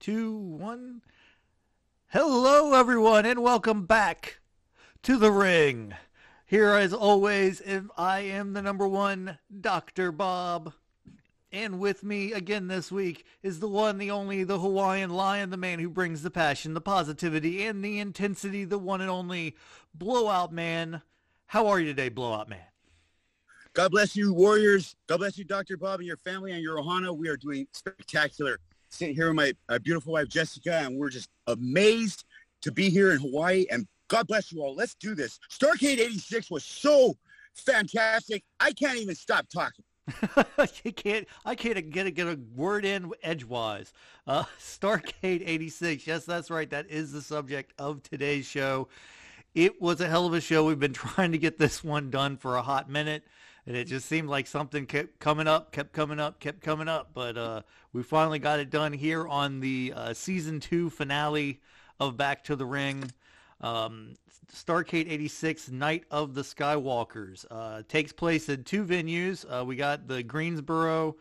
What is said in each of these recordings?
two, one. Hello, everyone, and welcome back to the ring. Here, as always, if I am the number one, Dr. Bob. And with me again this week is the one, the only, the Hawaiian lion, the man who brings the passion, the positivity, and the intensity, the one and only Blowout Man. How are you today, Blowout Man? God bless you, Warriors. God bless you, Dr. Bob, and your family and your Ohana. We are doing spectacular. Sitting here with my, my beautiful wife, Jessica, and we're just amazed to be here in Hawaii. And God bless you all. Let's do this. Starrcade 86 was so fantastic. I can't even stop talking. I can't. I can't get a, get a word in edgewise. Uh, Starrcade '86. Yes, that's right. That is the subject of today's show. It was a hell of a show. We've been trying to get this one done for a hot minute, and it just seemed like something kept coming up, kept coming up, kept coming up. But uh, we finally got it done here on the uh, season two finale of Back to the Ring. Um, Starrcade 86 Night of the Skywalkers uh, takes place in two venues. Uh, we got the Greensboro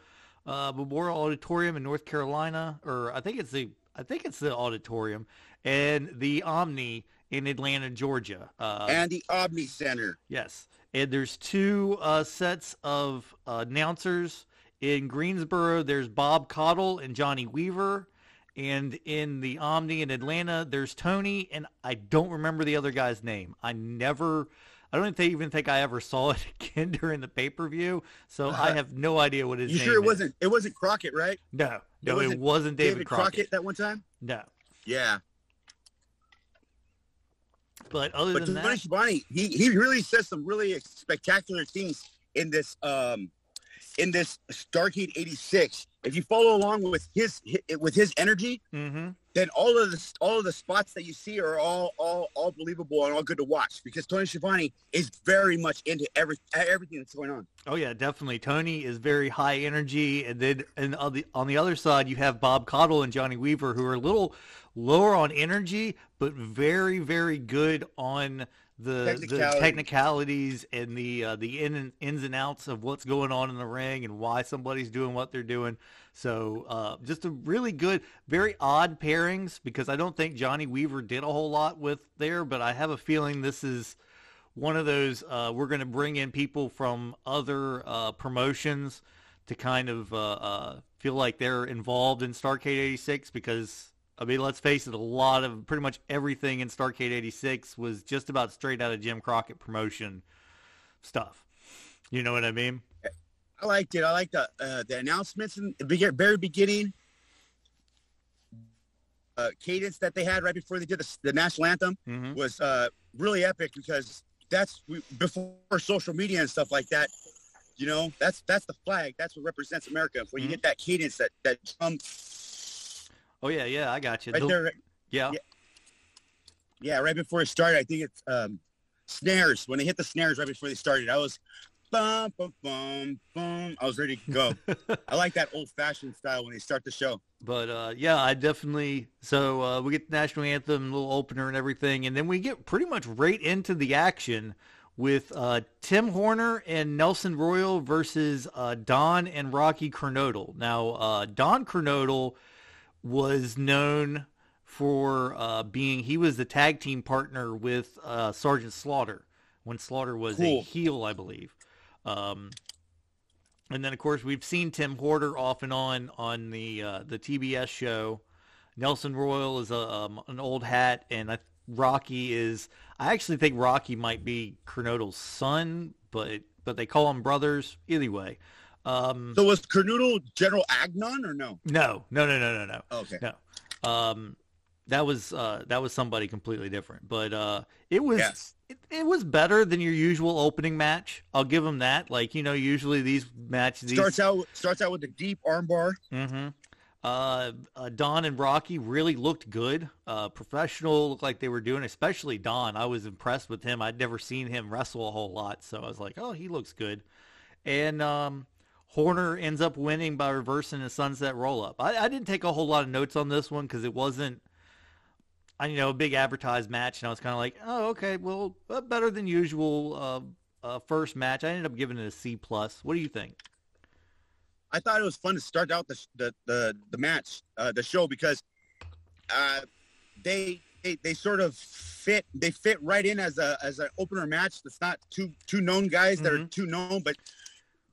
uh, Memorial Auditorium in North Carolina, or I think it's the I think it's the auditorium, and the Omni in Atlanta, Georgia. Uh, and the Omni Center. Yes, and there's two uh, sets of uh, announcers in Greensboro. There's Bob Caudle and Johnny Weaver. And in the Omni in Atlanta, there's Tony, and I don't remember the other guy's name. I never, I don't even think I ever saw it again during the pay per view. So uh, I have no idea what his. You sure it is. wasn't? It wasn't Crockett, right? No, no, it wasn't, it wasn't David, David Crockett. Crockett. that one time. No. Yeah. But other but than Tony that, Schiavone, he he really says some really spectacular things in this um in this Starrcade '86 if you follow along with his with his energy, mm-hmm. Then all of the all of the spots that you see are all all all believable and all good to watch because Tony Schiavone is very much into every everything that's going on. Oh yeah, definitely. Tony is very high energy, and then and on the on the other side you have Bob Caudle and Johnny Weaver who are a little lower on energy, but very very good on the technicalities. the technicalities and the uh, the in, ins and outs of what's going on in the ring and why somebody's doing what they're doing. So uh, just a really good, very odd pairings because I don't think Johnny Weaver did a whole lot with there, but I have a feeling this is one of those uh, we're going to bring in people from other uh, promotions to kind of uh, uh, feel like they're involved in Starrcade 86 because I mean, let's face it, a lot of pretty much everything in Starrcade 86 was just about straight out of Jim Crockett promotion stuff. You know what I mean? I liked it. I liked the uh, the announcements in the very beginning. Uh, cadence that they had right before they did the, the national anthem mm-hmm. was uh, really epic because that's before social media and stuff like that. You know, that's that's the flag. That's what represents America. When mm-hmm. you get that cadence, that that drum Oh yeah, yeah, I got you. Right the, there. Yeah. yeah. yeah. right before it started, I think it's um, snares. When they hit the snares right before they started, I was bum bum bum bum. I was ready to go. I like that old fashioned style when they start the show. But uh, yeah, I definitely. So uh, we get the national anthem, little opener, and everything, and then we get pretty much right into the action with uh, Tim Horner and Nelson Royal versus uh, Don and Rocky Kernodle. Now, uh, Don Kernodle was known for uh, being he was the tag team partner with uh, Sergeant Slaughter when Slaughter was cool. a heel, I believe. Um, and then of course we've seen Tim Horner off and on on the uh, the TBS show. Nelson Royal is a um, an old hat, and I, Rocky is. I actually think Rocky might be Kernodle's son, but but they call them brothers anyway. Um, so was Kernodle General Adnan or no? No, no, no, no, no, no. Okay. No. Um, that was uh, that was somebody completely different. But uh, it was yes. it, it, was better than your usual opening match. I'll give them that. Like you know, usually these matches starts these... out starts out with a deep armbar. Mm-hmm. Uh, uh, Don and Rocky really looked good. Uh, professional, looked like they were doing, especially Don. I was impressed with him. I'd never seen him wrestle a whole lot, so I was like, oh, he looks good. And um, Horner ends up winning by reversing a sunset roll up. I, I didn't take a whole lot of notes on this one because it wasn't, I you know, a big advertised match, and I was kind of like, oh, okay, well, uh, better than usual uh, uh, first match. I ended up giving it a C plus. What do you think? I thought it was fun to start out the the the, the match, uh, the show because uh, they, they they sort of fit they fit right in as a as an opener match. That's not two two known guys that are Mhm. too known, but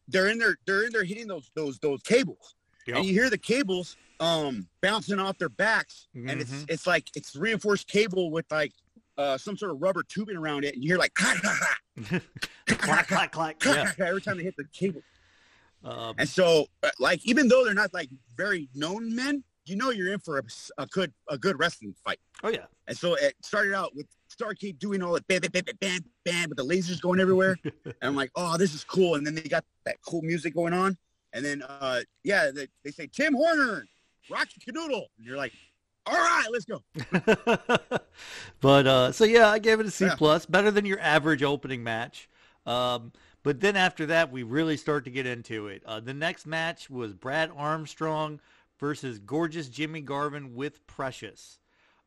they're in there they're in there hitting those those those cables, Yep. and you hear the cables um bouncing off their backs, and it's Mhm. it's like it's reinforced cable with like uh some sort of rubber tubing around it, and you hear like clack, clack, clack, clack, Yeah. every time they hit the cable. Um, And so, uh, like, even though they're not like very known men, you know you're in for a, a good a good wrestling fight. oh yeah. And so it started out with Starrcade doing all the bam, bam, bam, bam, bam, with the lasers going everywhere. and I'm like, oh, this is cool. And then they got that cool music going on. And then, uh, yeah, they, they say Tim Horner, Rocky Kernodle. And you're like, all right, let's go. but uh, so yeah, I gave it a C Yeah. plus, better than your average opening match. Um, but then after that, we really start to get into it. Uh, the next match was Brad Armstrong versus gorgeous Jimmy Garvin with Precious.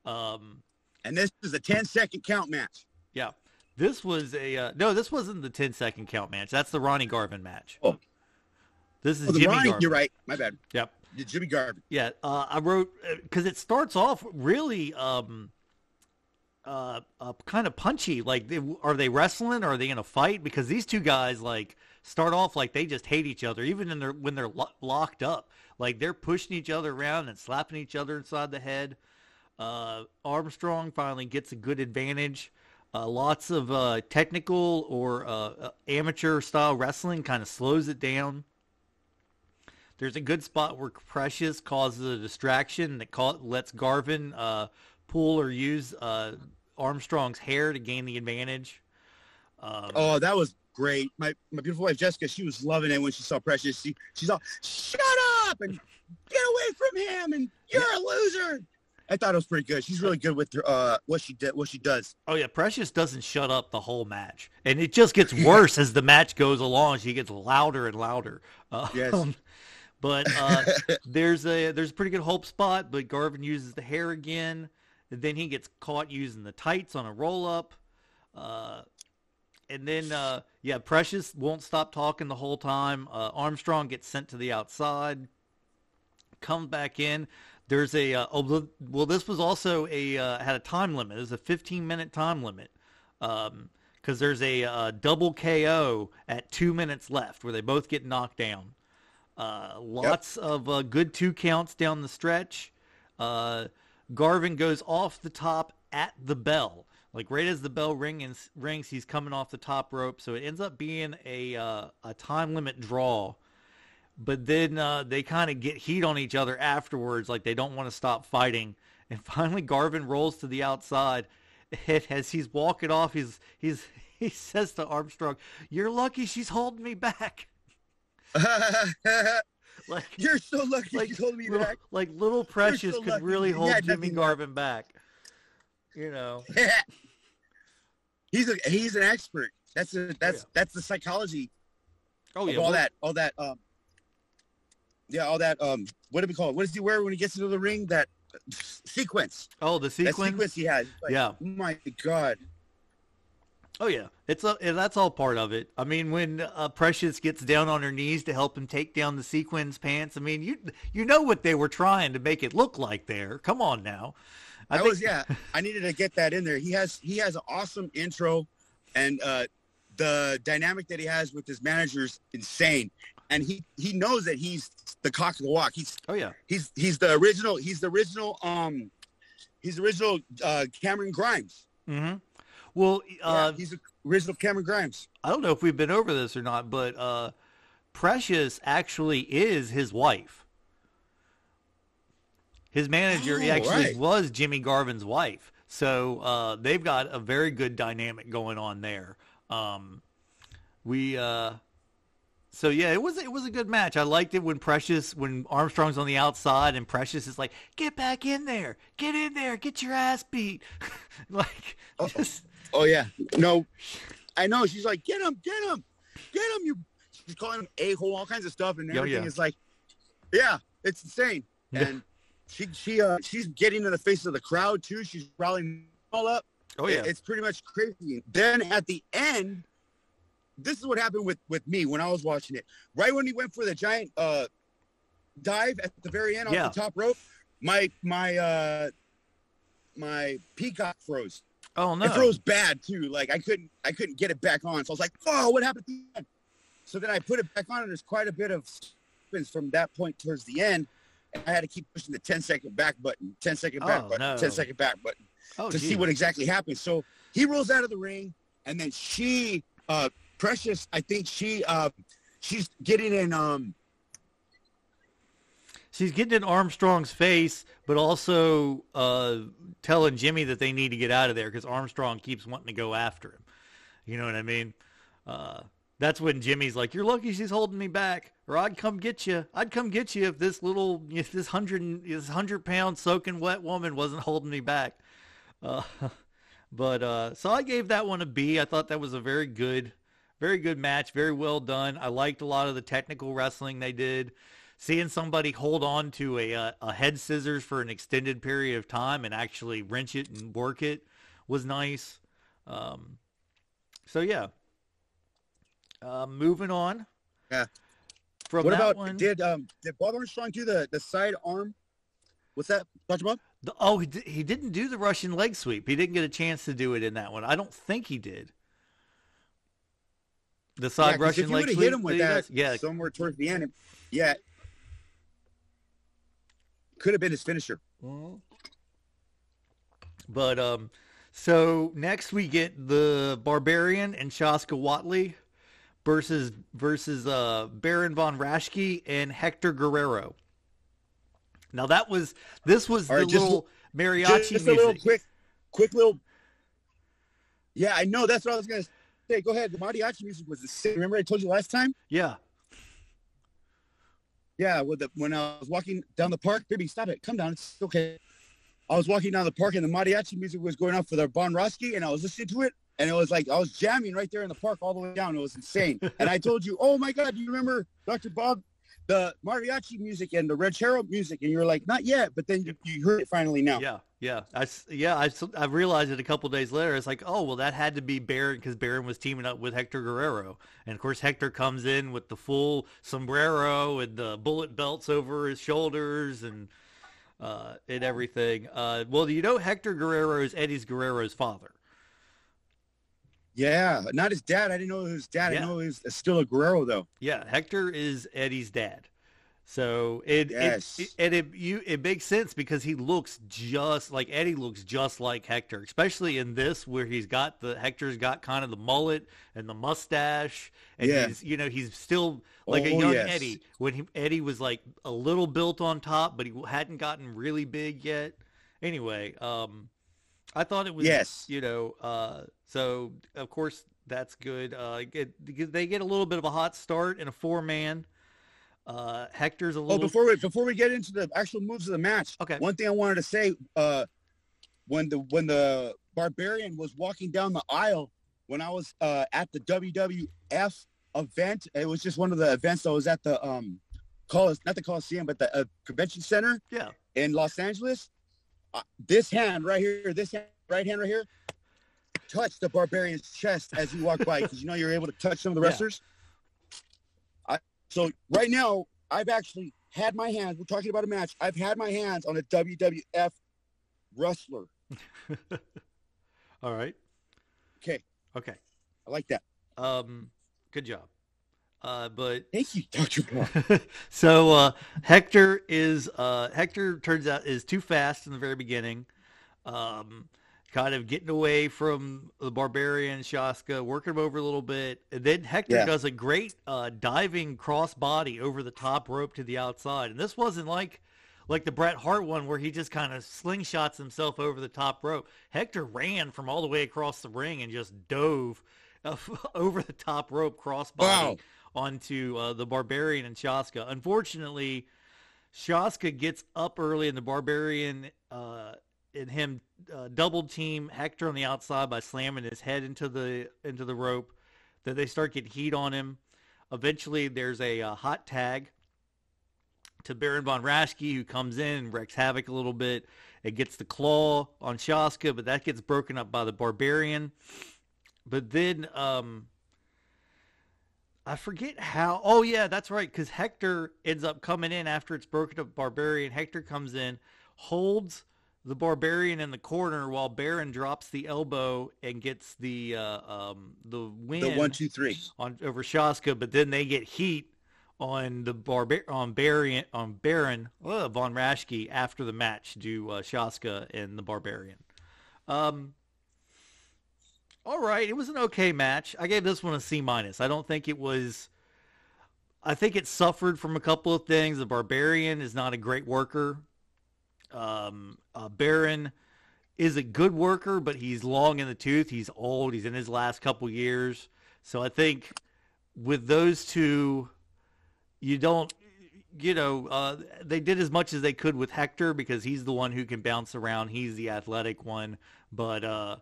Um, And this is a 10 second count match. yeah, this was a uh, no, this wasn't the 10 second count match. That's the Ronnie Garvin match. Oh. This is Oh, Jimmy Ronnie, Garvin. you're right. My bad. Yep. The Jimmy Garvin. Yeah, uh, I wrote because it starts off really um, uh, uh, kind of punchy. Like, they, are they wrestling? Or are they in a fight? Because these two guys like start off like they just hate each other, even in their when they're lo- locked up. Like they're pushing each other around and slapping each other inside the head. Uh, Armstrong finally gets a good advantage. Uh, lots of uh, technical or uh, uh, amateur style wrestling kind of slows it down. There's a good spot where Precious causes a distraction that lets Garvin uh, pull or use Armstrong's hair to gain the advantage. Um, Oh, that was great. My my beautiful wife Jessica, she was loving it when she saw Precious. She she's all shut up and get away from him and you're a loser. I thought it was pretty good. She's really good with her, uh what she did what she does. Oh yeah, Precious doesn't shut up the whole match, and it just gets worse as the match goes along. She gets louder and louder. Um, Yes. but uh, there's a there's a pretty good hope spot, but Garvin uses the hair again. And then he gets caught using the tights on a roll up. Uh, and then uh, yeah, Precious won't stop talking the whole time. Uh, Armstrong gets sent to the outside, comes back in. There's a uh, oh, well, this was also a uh, had a time limit. It was a 15 minute time limit because there's a uh, double KO at two minutes left where they both get knocked down. Uh, lots of uh, good two counts down the stretch. Uh, Garvin goes off the top at the bell. Like right as the bell rings, rings, he's coming off the top rope. So it ends up being a uh, a time limit draw. But then uh, they kind of get heat on each other afterwards, like they don't want to stop fighting. And finally, Garvin rolls to the outside. And as he's walking off, he's he's he says to Armstrong, "You're lucky she's holding me back." Like you're so lucky like you told me little, that. like little Precious so could lucky. really hold nothing Jimmy. Garvin back. You know. he's a he's an expert. That's a that's yeah. that's the psychology Oh of yeah. all well- that all that um yeah all that um what do we call it? What does he wear when he gets into the ring? That sequence. Oh, the That sequence. sequence he has. Like, Yeah. Oh my god. Oh yeah, it's a, that's all part of it. I mean, when uh, Precious gets down on her knees to help him take down the sequins pants, I mean, you you know what they were trying to make it look like there. Come on now. I I think- was yeah. I needed to get that in there. He has he has an awesome intro, and uh, the dynamic that he has with his manager is insane. And he he knows that he's the cock of the walk. He's Oh yeah. he's he's the original. He's the original. Um, he's the original uh, Cameron Grimes. Mm-hmm. Well, uh, yeah, he's the original Cameron Grimes. I don't know if we've been over this or not, but uh, Precious actually is his wife. His manager Oh, actually right. was Jimmy Garvin's wife, so uh, they've got a very good dynamic going on there. Um, we, uh, so yeah, it was it was a good match. I liked it when Precious, when Armstrong's on the outside and Precious is like, "Get back in there, get in there, get your ass beat," like Uh-oh. just Oh yeah, no, I know. She's like, get him, get him, get him. You. She's calling him a hole, all kinds of stuff, and Yeah, everything yeah. is like, yeah, it's insane. Yeah. And she she uh she's getting in the face of the crowd too. She's rallying all up. oh It- yeah, it's pretty much crazy. Then at the end, this is what happened with with me when I was watching it. Right when he went for the giant uh dive at the very end Yeah. off the top rope, my my uh my Peacock froze. Oh no! It froze bad too. Like I couldn't I couldn't get it back on. So I was like, "Oh, what happened?" To the So then I put it back on, and there's quite a bit of spins from that point towards the end. And I had to keep pushing the 10 second back button, 10 second back Oh, button, no. 10 second back button oh, to see what exactly happened. So he rolls out of the ring, and then she, uh, Precious, I think she, uh, she's getting in. Um, She's getting in Armstrong's face, but also uh, telling Jimmy that they need to get out of there because Armstrong keeps wanting to go after him. You know what I mean? Uh, that's when Jimmy's like, "You're lucky she's holding me back, or I'd come get you. I'd come get you if this little, if this hundred, this hundred pound soaking wet woman wasn't holding me back." Uh, but uh, so I gave that one a B. I thought that was a very good, very good match, very well done. I liked a lot of the technical wrestling they did seeing somebody hold on to a, uh, a head scissors for an extended period of time and actually wrench it and work it was nice. Um, so yeah. Uh, moving on. Yeah. From what that about one, did um did Bob Armstrong do the the side arm? What's that, Dr. Bob? the, oh he, di- he didn't do the Russian leg sweep. He didn't get a chance to do it in that one. I don't think he did. The Yeah, side 'cause Russian if you would have hit him with he that, yeah, somewhere towards the end, yeah, could have been his finisher. But um, so next we get the Barbarian and Shaska Whatley versus versus uh Baron von Raschke and Hector Guerrero. Now that was this was All the right, just- little mariachi Just a little quick, quick little. Yeah, I know. That's what I was gonna say. Go ahead. The mariachi music was the same. Remember I told you last time? Yeah, Yeah, with the, when I was walking down the park, baby, stop it, come down, it's okay. I was walking down the park and the mariachi music was going off for the von Raschke, and I was listening to it, and it was like I was jamming right there in the park all the way down. It was insane. and I told you, oh my God, do you remember Dr. Bob, the mariachi music and the ranchero music? And you're like, not yet, but then you, you heard it finally now. yeah, yeah. I yeah I, I realized it a couple days later. It's like oh well that had to be Baron because Baron was teaming up with Hector Guerrero, and of course Hector comes in with the full sombrero and the bullet belts over his shoulders and uh, and everything. Uh, well, you know Hector Guerrero is Eddie's Guerrero's father. Yeah, not his dad. I didn't know his dad. Yeah. I know he was still a Guerrero though. Yeah, Hector is Eddie's dad. So it, Yes. it, and it you it makes sense because he looks just like Eddie looks just like Hector, especially in this where he's got the Hector's got kind of the mullet and the mustache, and Yeah. he's you know he's still like a Oh, young yes. Eddie when he, Eddie was like a little built on top, but he hadn't gotten really big yet. Anyway, um, I thought it was Yes. you know uh, so of course that's good. Uh, get, they get a little bit of a hot start in a four man. Uh, Hector's a little. Oh, before we before we get into the actual moves of the match, Okay. One thing I wanted to say, uh, when the when the Barbarian was walking down the aisle, when I was uh, at the WWF event, it was just one of the events that was at the um, Colis, not the Coliseum, but the uh, Convention Center yeah, in Los Angeles. Uh, this hand right here, this hand, right hand right here, touched the Barbarian's chest as you walk by because you know you're able to touch some of the Yeah. wrestlers. I, so right now, I've actually had my hands. We're talking about a match. I've had my hands on a WWF wrestler. all right, Okay, okay. I like that. Um, good job. Uh, but Thank you, Doctor so uh, Hector is uh, Hector turns out is too fast in the very beginning. Um, kind of getting away from the barbarian Shaska, working him over a little bit. And then Hector Yeah. does a great uh, diving crossbody over the top rope to the outside. And this wasn't like like the Bret Hart one where he just kind of slingshots himself over the top rope. Hector ran from all the way across the ring and just dove uh, over the top rope crossbody Wow. onto uh, the Barbarian and Shaska. Unfortunately, Shaska gets up early and the Barbarian uh, and him uh, double team Hector on the outside by slamming his head into the into the rope. Then they start getting heat on him. Eventually, there's a uh, hot tag to Baron von Raschke, who comes in and wreaks havoc a little bit. It gets the claw on Shaska, but that gets broken up by the Barbarian. But then um, I forget how. Oh yeah, that's right. Because Hector ends up coming in after it's broken up. Barbarian Hector comes in, holds the Barbarian in the corner while Baron drops the elbow and gets the uh, um, the win The one, two, three. on over Shaska, but then they get heat on the Barbar on Baron on Baron uh, von Raschke after the match to uh, Shaska and the Barbarian. Um, all right, it was an okay match. I gave this one a C minus. I don't think it was. I think it suffered from a couple of things. The Barbarian is not a great worker. Um, uh, Baron is a good worker, but he's long in the tooth. He's old. He's in his last couple years. So I think with those two, you don't, you know, uh, they did as much as they could with Hector because he's the one who can bounce around. He's the athletic one. But, uh,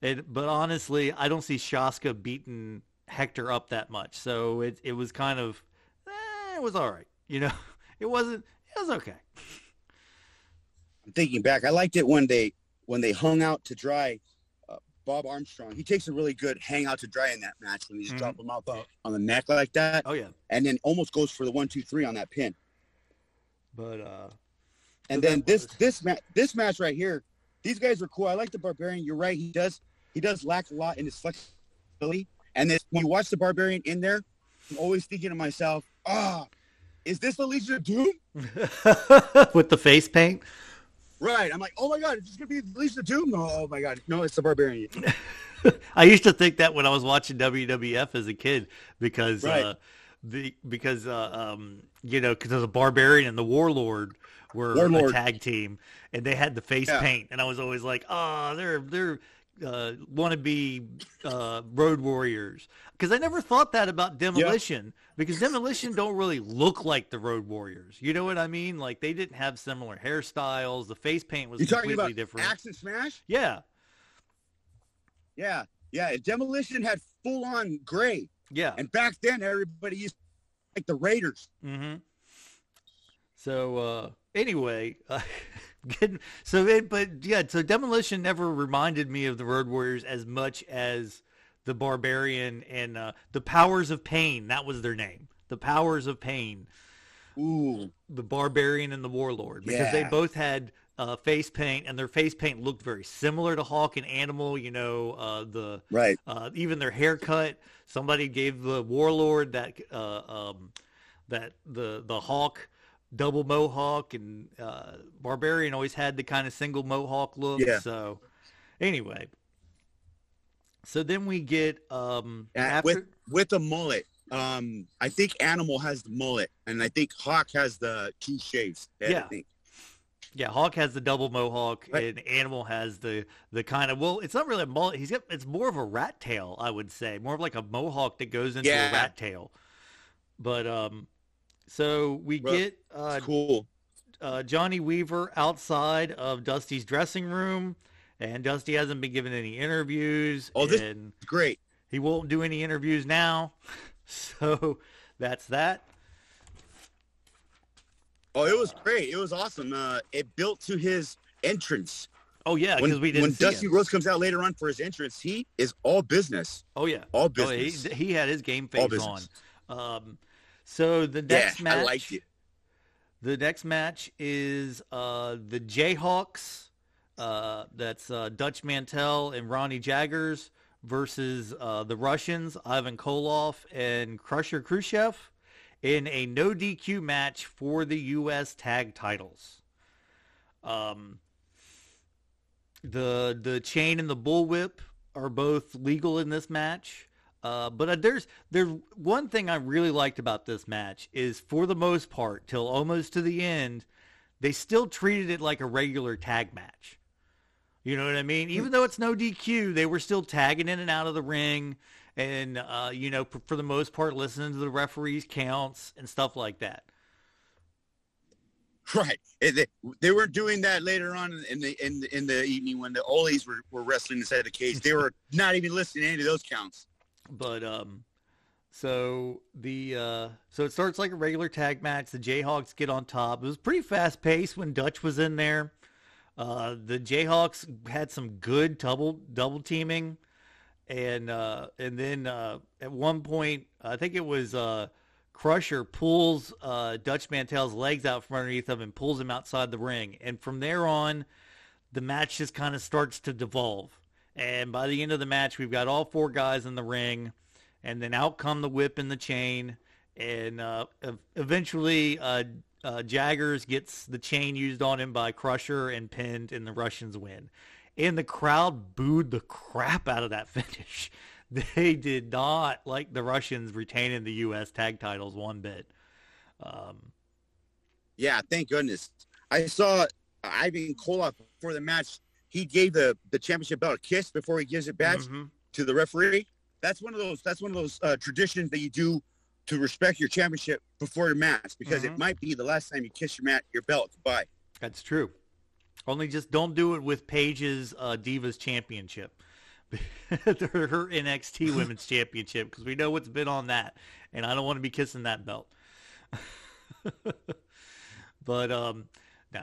it, but honestly, I don't see Shaska beating Hector up that much. So it, it was kind of, eh, it was all right. You know, it wasn't, it was okay. I'm thinking back. I liked it when they when they hung out to dry. Uh, Bob Armstrong, he takes a really good hang out to dry in that match when he just Mhm. drop him out the, on the neck like that, Oh yeah. and then almost goes for the one, two, three on that pin. But, uh, And So then this was- this match this match right here, these guys are cool. I like the Barbarian. You're right. He does he does lack a lot in his flexibility. And this, when you watch the Barbarian in there, I'm always thinking to myself, ah, is this the Legion of Doom? with the face paint. Right. I'm like, oh my god, it's just gonna be the Legion of Doom? Oh my god, no, it's the Barbarian. I used to think that when I was watching WWF as a kid because Right. uh, the because uh, um, you know because the Barbarian and the Warlord were a Warlord. tag team and they had the face Yeah. paint and I was always like, oh, they're they're uh, want to be uh, Road Warriors because I never thought that about Demolition because Demolition don't really look like the Road Warriors. You know what I mean? Like they didn't have similar hairstyles. The face paint was You talking completely about different. Axe and Smash? Yeah, Yeah, yeah. Demolition had full on gray, yeah. and back then everybody used like the Raiders. Mm-hmm. So uh, anyway, uh, getting, so it, but yeah, so demolition never reminded me of the Road Warriors as much as the Barbarian and uh, the Powers of Pain. That was their name. The Powers of Pain. Ooh, The Barbarian and the Warlord, because they both had uh, face paint, and their face paint looked very similar to Hawk and Animal. You know, uh, the right. uh, even their haircut. Somebody gave the warlord that uh, um, that the the hawk double mohawk, and uh, barbarian always had the kind of single mohawk look. Yeah. So anyway, so then we get um, after. with with the mullet. Um, I think Animal has the mullet, and I think Hawk has the two shaves. Yeah. Yeah, Hawk has the double mohawk, Right. and Animal has the the kind of well, it's not really a mullet. He's got it's more of a rat tail, I would say, more of like a mohawk that goes into Yeah. a rat tail. But um, so we Well, get uh, cool. uh, Johnny Weaver outside of Dusty's dressing room, and Dusty hasn't been given any interviews, Oh, this- It's great. he won't do any interviews now. So that's that. Oh, it was great. It was awesome. Uh, it built to his entrance. Oh yeah, When, because we didn't when Dusty him. Rhodes comes out later on for his entrance, he is all business. Oh yeah, All Oh, he, business. he had his game face on. business. Um, so the yeah, next match, I liked it. the next match is uh, the Jayhawks. Uh, that's uh, Dutch Mantell and Ronnie Jaggers versus uh, the Russians, Ivan Koloff and Crusher Khrushchev, in a no DQ match for the U.S. tag titles. Um, the the chain and the bullwhip are both legal in this match. Uh, but uh, there's there's one thing I really liked about this match is for the most part till almost to the end, they still treated it like a regular tag match. You know what I mean? Even though it's no DQ, they were still tagging in and out of the ring, and uh, you know for, for the most part listening to the referees counts and stuff like that. Right. They, they were doing that later on in the in the, in the evening when the Ollies were, were wrestling inside the cage. They were not even listening to any of those counts. But um, so the uh, so it starts like a regular tag match. The Jayhawks get on top. It was pretty fast paced when Dutch was in there. Uh, the Jayhawks had some good double double teaming, and uh, and then uh, at one point I think it was uh, Crusher pulls uh, Dutch Mantell's legs out from underneath him and pulls him outside the ring. And from there on, the match just kind of starts to devolve. And by the end of the match, we've got all four guys in the ring, and then out come the whip and the chain, and uh, eventually uh, Jaggers gets the chain used on him by Crusher and pinned, and the Russians win. And the crowd booed the crap out of that finish. They did not like the Russians retaining the U.S. tag titles one bit. Um, yeah, thank goodness. I saw Ivan Koloff before the match. He gave the the championship belt a kiss before he gives it back mm-hmm. to the referee. That's one of those. That's one of those uh, traditions that you do to respect your championship before your match because mm-hmm. it might be the last time you kiss your mat your belt goodbye. That's true. Only just don't do it with Paige's uh, Divas Championship, her NXT Women's Championship, because we know what's been on that, and I don't want to be kissing that belt. but um, no.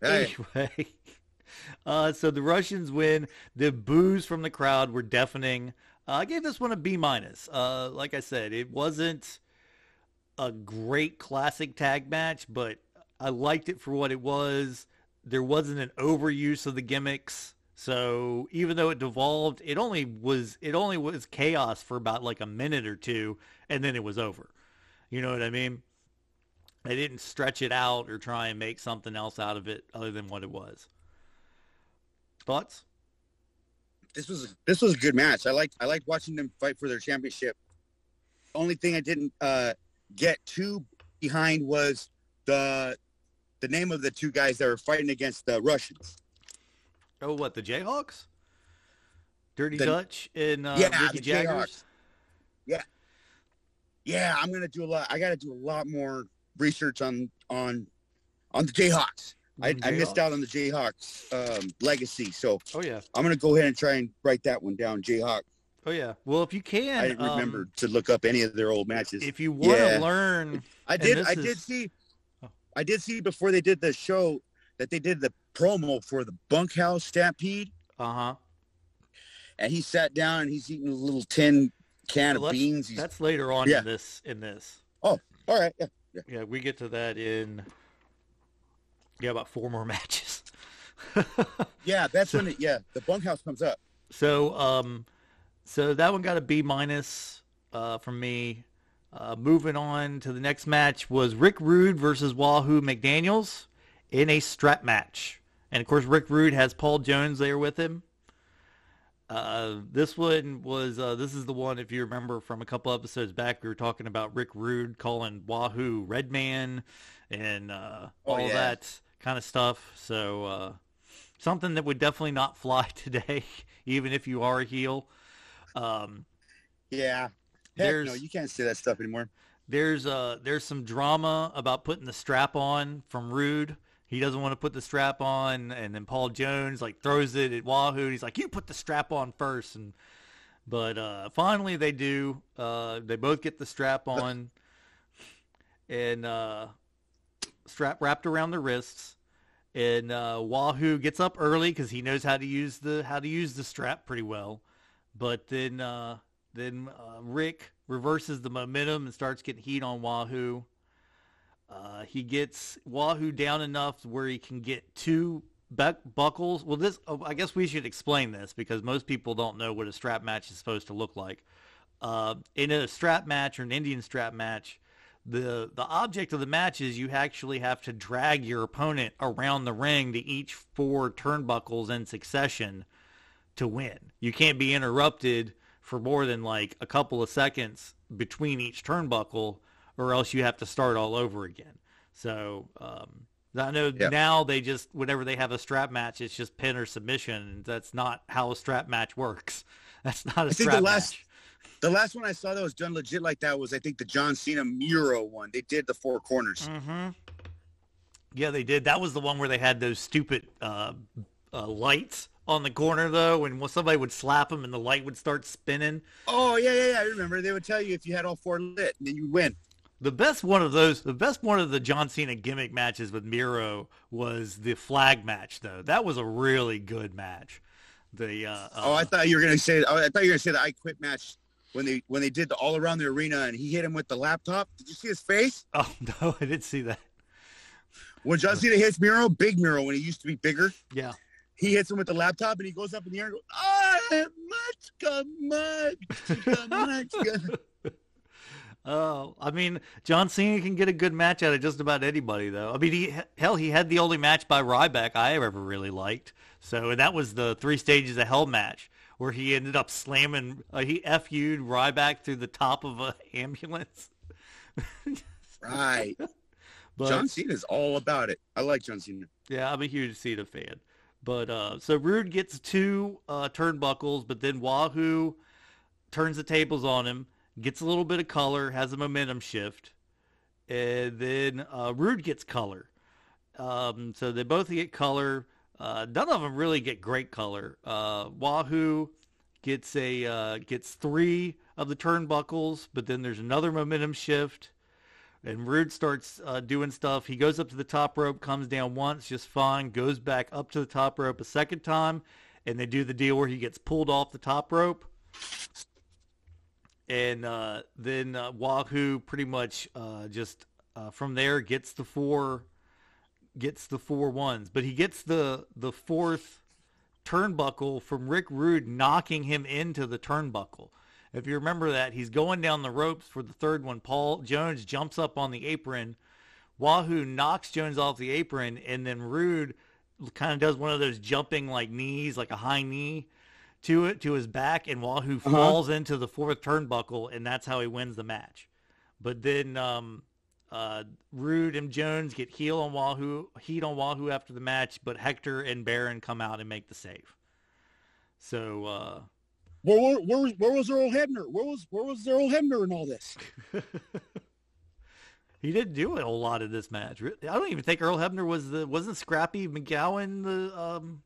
Hey. Anyway, uh, so the Russians win. The boos from the crowd were deafening. Uh, I gave this one a B minus. Uh, like I said, it wasn't a great classic tag match, but I liked it for what it was. There wasn't an overuse of the gimmicks. So even though it devolved, it only was it only was chaos for about like a minute or two, and then it was over. You know what I mean? They didn't stretch it out or try and make something else out of it other than what it was. Thoughts? This was this was a good match. I liked I liked watching them fight for their championship. Only thing I didn't uh, get too behind was the the name of the two guys that were fighting against the Russians. Oh, what the Jayhawks? Dirty the, Dutch and uh, yeah, Ricky Jaggers. Jayhawks. Yeah, yeah. I'm gonna do a lot. I got to do a lot more research on on on the Jayhawks. I, I, missed out on the Jayhawks um, legacy, so oh yeah, I'm gonna go ahead and try and write that one down. Jayhawk. Oh yeah. Well, if you can, I remember um, to look up any of their old matches. If you want to yeah. learn, I did. I is... did see. Oh. I did see before they did the show that they did the promo for the Bunkhouse Stampede. Uh huh. And he sat down and he's eating a little tin can of beans. He's... That's later on yeah. in this. In this. Oh, all right. Yeah. Yeah. yeah we get to that in yeah, about four more matches. yeah, that's so, when it, yeah the bunkhouse comes up. So um, so that one got a B minus uh, from me. Uh, moving on to the next match was Rick Rude versus Wahoo McDaniels in a strap match, and of course Rick Rude has Paul Jones there with him. Uh, this one was uh, this is the one if you remember from a couple episodes back we were talking about Rick Rude calling Wahoo Redman and uh, oh, all yeah. that kind of stuff. So uh, something that would definitely not fly today, even if you are a heel. Um, yeah, Heck no, you can't say that stuff anymore. There's uh, there's some drama about putting the strap on from Rude. He doesn't want to put the strap on, and then Paul Jones like throws it at Wahoo. He's like, "You put the strap on first. and but uh, finally they do. Uh, they both get the strap on, and uh, strap wrapped around the wrists. And uh, Wahoo gets up early because he knows how to use the how to use the strap pretty well. But then uh, then uh, Rick reverses the momentum and starts getting heat on Wahoo. Uh, he gets Wahoo down enough where he can get two buck- buckles. Well, this oh, I guess we should explain this because most people don't know what a strap match is supposed to look like. Uh, in a strap match or an Indian strap match, the the object of the match is you actually have to drag your opponent around the ring to each four turnbuckles in succession to win. You can't be interrupted for more than like a couple of seconds between each turnbuckle, or else you have to start all over again. So um, I know now they just whenever they have a strap match, it's just pin or submission. That's not how a strap match works. That's not a I strap last, match. The last one I saw that was done legit like that was I think the John Cena Miro one. They did the four corners. Mm-hmm. Yeah, they did. That was the one where they had those stupid uh, uh, lights on the corner though, and somebody would slap them and the light would start spinning. Oh yeah, yeah, yeah. I remember. They would tell you if you had all four lit, and then you win. The best one of those, the best one of the John Cena gimmick matches with Miro was the flag match, though. That was a really good match. The uh, oh, I thought you were gonna say. Oh, I thought you were gonna say the I Quit match when they when they did the all around the arena and he hit him with the laptop. Did you see his face? Oh no, I didn't see that. When John Cena hits Miro, big Miro when he used to be bigger. Yeah. he hits him with the laptop and he goes up in the air and goes, "Ah, much, much, much." Oh, I mean, John Cena can get a good match out of just about anybody, though. I mean, he hell, he had the only match by Ryback I ever really liked. So that was the three stages of hell match where he ended up slamming, uh, he FU'd Ryback through the top of an ambulance. right. But, John Cena's all about it. I like John Cena. Yeah, I'm a huge Cena fan. But uh, so Rude gets two uh, turnbuckles, but then Wahoo turns the tables on him, gets a little bit of color, has a momentum shift, and then uh, Rude gets color. Um, so they both get color. Uh, none of them really get great color. Uh, Wahoo gets a uh, gets three of the turnbuckles, but then there's another momentum shift, and Rude starts uh, doing stuff. He goes up to the top rope, comes down once, just fine. Goes back up to the top rope a second time, and they do the deal where he gets pulled off the top rope. And uh, then Wahoo pretty much just from there gets the four gets the four ones, but he gets the the fourth turnbuckle from Rick Rude knocking him into the turnbuckle. If you remember that, he's going down the ropes for the third one. Paul Jones jumps up on the apron. Wahoo knocks Jones off the apron, and then Rude kind of does one of those jumping like knees, like a high knee to it to his back, and Wahoo uh-huh. falls into the fourth turnbuckle, and that's how he wins the match. But then um, uh, Rude and Jones get heel on Wahoo, heat on Wahoo after the match, but Hector and Baron come out and make the save. So, uh, where, where, where, where was Earl Hebner? Where was where was Earl Hebner in all this? he didn't do a whole lot of this match. I don't even think Earl Hebner was the wasn't Scrappy McGowan the um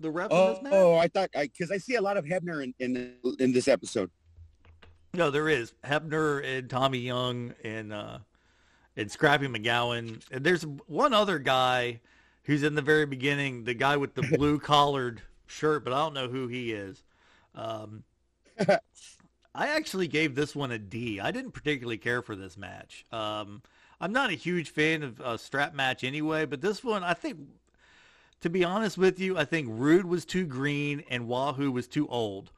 the rep oh, in this match. Oh, I thought I because I, I see a lot of Hebner in, in in this episode. No, there is Hebner and Tommy Young and uh, and Scrappy McGowan. And there's one other guy who's in the very beginning, the guy with the blue collared shirt, but I don't know who he is. Um, I actually gave this one a D. I didn't particularly care for this match. Um, I'm not a huge fan of a strap match anyway, but this one, I think, to be honest with you, I think Rude was too green and Wahoo was too old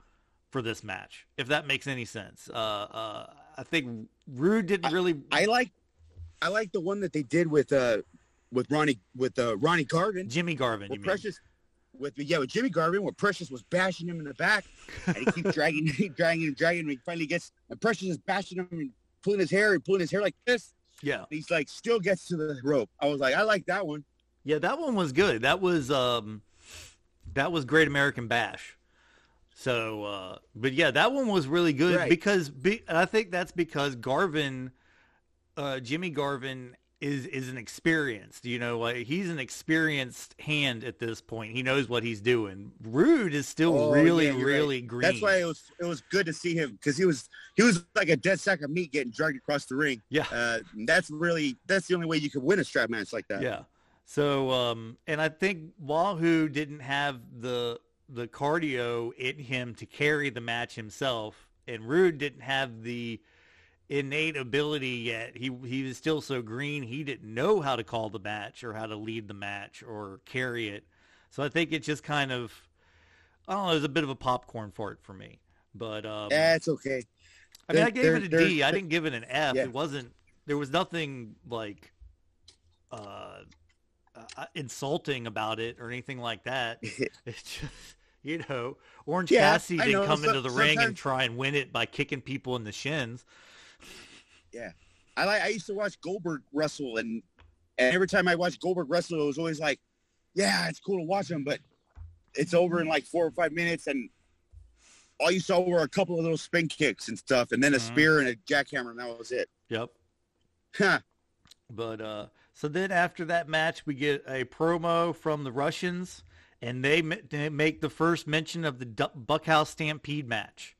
for this match, if that makes any sense. Uh, uh, I think Rude didn't really. I, I, like, I like the one that they did with uh, with Ronnie with uh, Ronnie Garvin, Jimmy Garvin. You Precious, mean. with yeah, with Jimmy Garvin, where Precious was bashing him in the back, and he keeps dragging, dragging him, dragging. And he finally gets, and Precious is bashing him and pulling his hair and pulling his hair like this. Yeah, he's like still gets to the rope. I was like, I like that one. Yeah, that one was good. That was um, that was Great American Bash. So, uh, but yeah, that one was really good right. because be, I think that's because Garvin, uh, Jimmy Garvin is is an experienced. You know, like he's an experienced hand at this point. He knows what he's doing. Rude is still oh, really, yeah, really right. green. That's why it was it was good to see him because he was he was like a dead sack of meat getting dragged across the ring. Yeah, uh, that's really that's the only way you could win a strap match like that. Yeah. So, um, and I think Wahoo didn't have the the cardio in him to carry the match himself, and Rude didn't have the innate ability yet. He he was still so green. He didn't know how to call the match or how to lead the match or carry it. So I think it just kind of I don't know. It was a bit of a popcorn fart for me, but um, that's okay. I mean, I gave it a D. I didn't give it an F. Yeah. It wasn't. There was nothing like uh, uh, insulting about it or anything like that. it's just you know, Orange yeah, Cassidy didn't come so, into the ring and try and win it by kicking people in the shins. Yeah, I like. I used to watch Goldberg wrestle, and and every time I watched Goldberg wrestle, it was always like, yeah, it's cool to watch him, but it's over in like four or five minutes, and all you saw were a couple of little spin kicks and stuff, and then a mm-hmm. spear and a jackhammer, and that was it. Yep. Huh. But uh, so then after that match, we get a promo from the Russians and they, they make the first mention of the Bunkhouse Stampede match,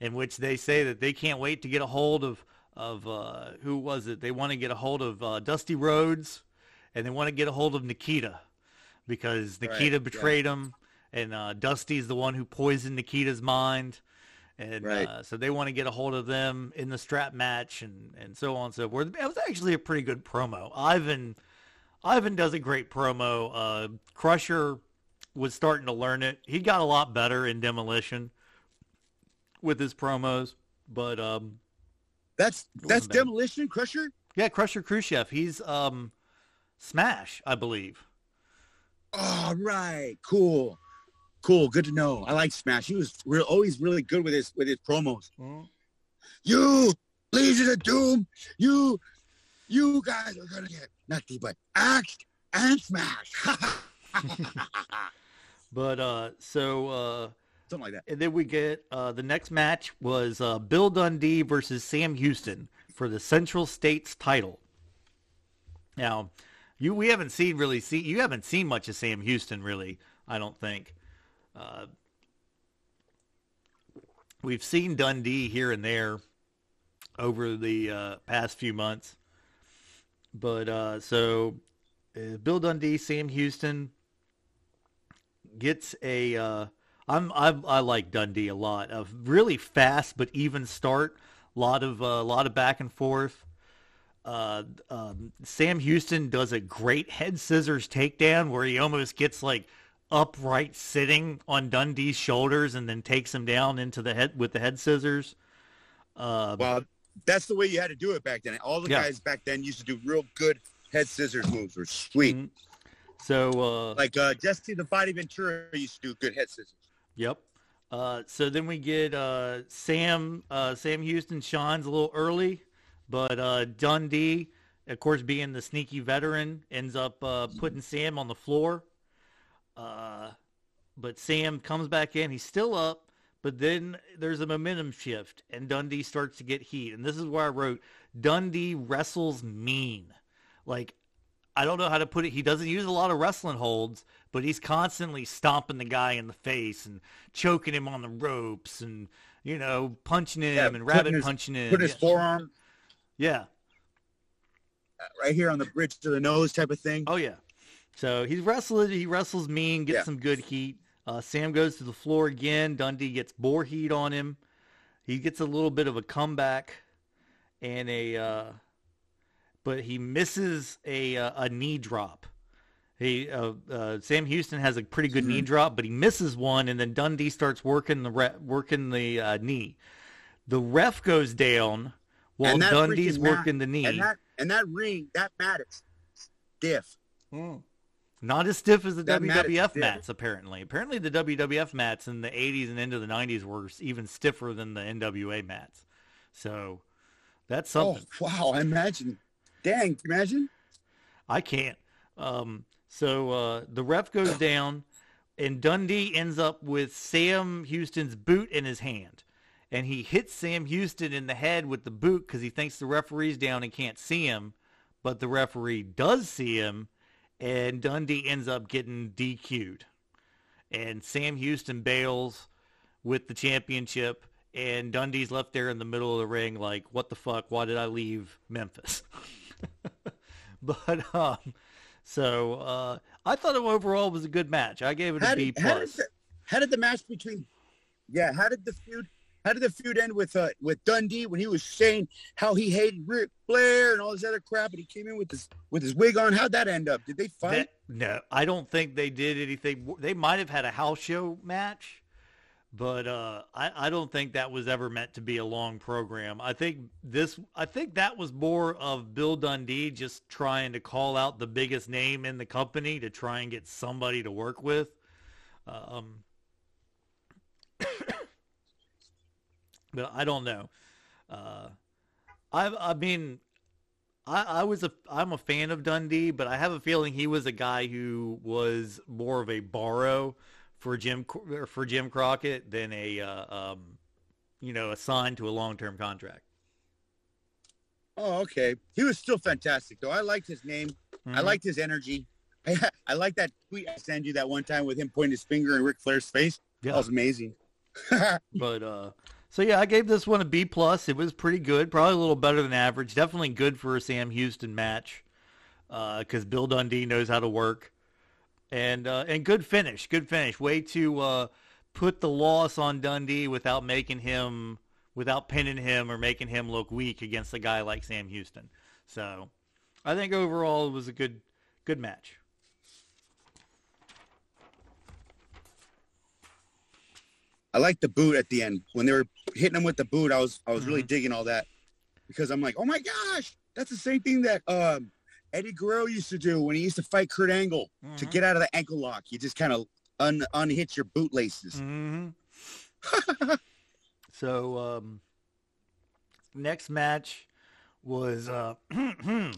in which they say that they can't wait to get a hold of of uh, who was it? They want to get a hold of uh, Dusty Rhodes, and they want to get a hold of Nikita because Nikita right, betrayed yeah. him, and uh, Dusty's the one who poisoned Nikita's mind. And right. uh, so they want to get a hold of them in the strap match and, and so on and so forth. It was actually a pretty good promo. Ivan Ivan does a great promo. Uh, Crusher was starting to learn it. He got a lot better in Demolition with his promos, but um, that's that's Demolition Crusher. Yeah, Crusher Khrushchev. He's um, Smash, I believe. All right, cool, cool, good to know. I like Smash. He was real, always really good with his with his promos. Mm-hmm. You Legion of Doom, you you guys are gonna get nothing but axed and smashed. but uh, so uh, something like that. And then we get uh, the next match was uh, Bill Dundee versus Sam Houston for the Central States title. Now, you we haven't seen really see you haven't seen much of Sam Houston really. I don't think. Uh, we've seen Dundee here and there over the uh, past few months. But uh, so uh, Bill Dundee, Sam Houston gets a. Uh, I'm I, I like Dundee a lot. A really fast but even start. A lot of a uh, lot of back and forth. Uh, um, Sam Houston does a great head scissors takedown where he almost gets like upright sitting on Dundee's shoulders and then takes him down into the head with the head scissors. Uh, well, that's the way you had to do it back then. All the yeah. guys back then used to do real good head scissors moves. Were sweet. Mm-hmm. So uh, like uh, Jesse the Body Ventura used to do good head scissors. Yep. Uh, so then we get uh, Sam uh, Sam Houston shines a little early, but uh, Dundee, of course, being the sneaky veteran, ends up uh, putting Sam on the floor. Uh, but Sam comes back in. He's still up, but then there's a momentum shift, and Dundee starts to get heat. And this is where I wrote Dundee wrestles mean. Like, I don't know how to put it. He doesn't use a lot of wrestling holds, but he's constantly stomping the guy in the face and choking him on the ropes and, you know, punching him yeah, and rabbit his, punching him. Put his yeah. forearm. Yeah. Right here on the bridge to the nose type of thing. Oh, yeah. So he's wrestling. He wrestles mean, gets yeah. some good heat. Uh, Sam goes to the floor again. Dundee gets bore heat on him. He gets a little bit of a comeback and a, uh, but he misses a uh, a knee drop. He uh, uh, Sam Houston has a pretty good mm-hmm. knee drop, but he misses one, and then Dundee starts working the re- working the uh, knee. The ref goes down while Dundee's working mat, the knee. And that, and that ring, that mat is stiff. Hmm. Not as stiff as the that WWF mats, apparently. Apparently, the WWF mats in the 80s and into the 90s were even stiffer than the NWA mats. So that's oh, something. Oh, wow. I imagine. Dang, imagine? I can't. Um, so uh, the ref goes down, and Dundee ends up with Sam Houston's boot in his hand. And he hits Sam Houston in the head with the boot because he thinks the referee's down and can't see him. But the referee does see him and Dundee ends up getting DQ'd. And Sam Houston bails with the championship, and Dundee's left there in the middle of the ring, like, what the fuck? Why did I leave Memphis? but um, so uh, I thought it overall was a good match. I gave it a B plus. How did, the, how did the match between? Yeah, how did the feud how did the feud end with uh, with Dundee when he was saying how he hated Ric Flair and all this other crap, and he came in with his with his wig on? How'd that end up? Did they fight? That, no, I don't think they did anything. They might have had a house show match, but uh, I, I don't think that was ever meant to be a long program. I think this. I think that was more of Bill Dundee just trying to call out the biggest name in the company to try and get somebody to work with. Um, but I don't know. Uh, I I mean, I I was a I'm a fan of Dundee, but I have a feeling he was a guy who was more of a borrow for Jim for Jim Crockett than a uh, um, you know assigned to a long term contract. Oh, okay. He was still fantastic, though. I liked his name. Mm-hmm. I liked his energy. I, I like that tweet I sent you that one time with him pointing his finger in Ric Flair's face. Yeah. That was amazing. but uh, so yeah, I gave this one a B plus. It was pretty good, probably a little better than average. Definitely good for a Sam Houston match because uh, Bill Dundee knows how to work, and uh, and good finish, good finish. Way to uh, put the loss on Dundee without making him, without pinning him or making him look weak against a guy like Sam Houston. So I think overall it was a good Good match. I like the boot at the end when they were hitting him with the boot. I was I was really Mm-hmm. digging all that because I'm like, oh my gosh, that's the same thing that um, Eddie Guerrero used to do when he used to fight Kurt Angle to Mhm. get out of the ankle lock. You just kind of un unhitch your bootlaces. hmm so um, next match was uh,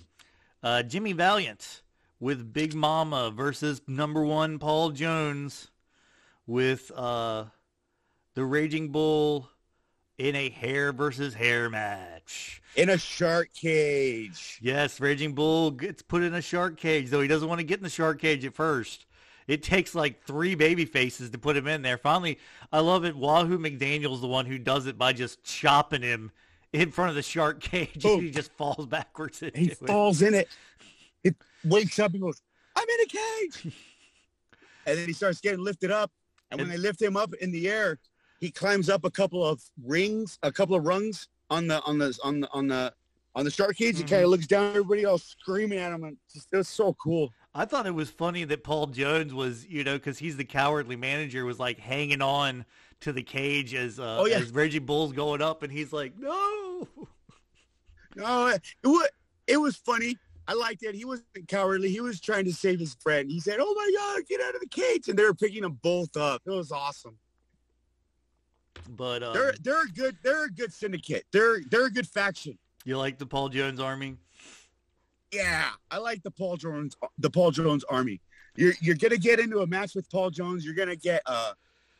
uh, Jimmy Valiant with Big Mama versus number one Paul Jones with uh, the Raging Bull in a hair versus hair match. In a shark cage. Yes, Raging Bull gets put in a shark cage, though he doesn't want to get in the shark cage at first. It takes like three baby faces to put him in there. Finally, I love it. Wahoo McDaniel's the one who does it by just chopping him in front of the shark cage, and he just falls backwards into He it. falls in it. It wakes up and goes, I'm in a cage. and then he starts getting lifted up. And when they lift him up in the air, he climbs up a couple of rings, a couple of rungs on the on the on the on the on the shark cage. He Mhm. kind of looks down, everybody else screaming at him, and just, it was so cool. I thought it was funny that Paul Jones was, you know, because he's the cowardly manager, was like hanging on to the cage as uh, Oh, yeah. as Raging Bull's going up, and he's like, no. No, it was it was funny. I liked it. He wasn't cowardly. He was trying to save his friend. He said, "Oh my God, get out of the cage!" And they were picking them both up. It was awesome. But um, They're they're a good they're a good syndicate. They're they're a good faction. you like the Paul Jones Army? Yeah, I like the Paul Jones the Paul Jones army. You're you're gonna get into a match with Paul Jones. You're gonna get uh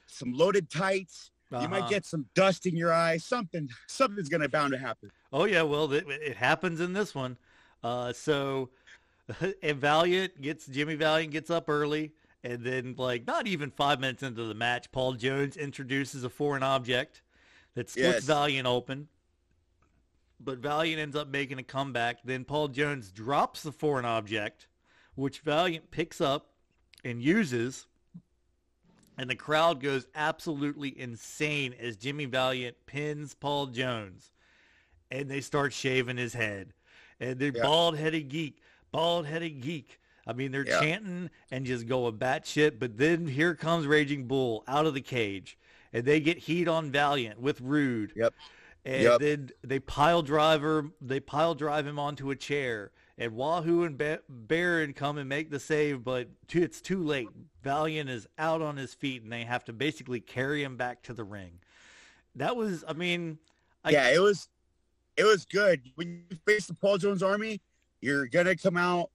some loaded tights. You Uh-huh. might get some dust in your eyes. Something something's gonna bound to happen. Oh yeah, well it, it happens in this one. Uh, so, and Valiant gets Jimmy Valiant gets up early, and then like not even five minutes into the match, Paul Jones introduces a foreign object that splits Yes. Valiant open. But Valiant ends up making a comeback. Then Paul Jones drops the foreign object, which Valiant picks up and uses. And the crowd goes absolutely insane as Jimmy Valiant pins Paul Jones and they start shaving his head. And they're Yeah. bald headed geek, bald headed geek. I mean, they're Yeah. chanting and just going batshit. But then here comes Raging Bull out of the cage, and they get heat on Valiant with Rude. Yep. And Yep. then they pile driver, they pile drive him onto a chair. And Wahoo and ba- Baron come and make the save, but too, it's too late. Valiant is out on his feet, and they have to basically carry him back to the ring. That was, I mean, I- yeah, it was it was good. When you face the Paul Jones army, you're gonna come out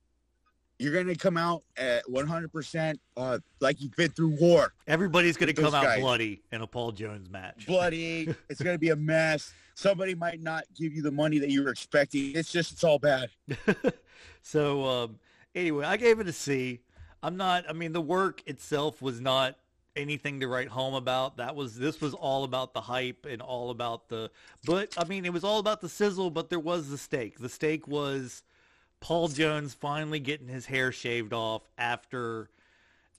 you're gonna come out at 100 percent uh like you've been through war. Everybody's going to come out guys. bloody in a Paul Jones match. Bloody, it's gonna be a mess. Somebody might not give you the money that you were expecting. It's just it's all bad. so um, anyway, I gave it a C. I'm not. I mean, the work itself was not anything to write home about. That was this was all about the hype and all about the. But I mean, it was all about the sizzle. But there was the stake. The stake was Paul Jones finally getting his hair shaved off after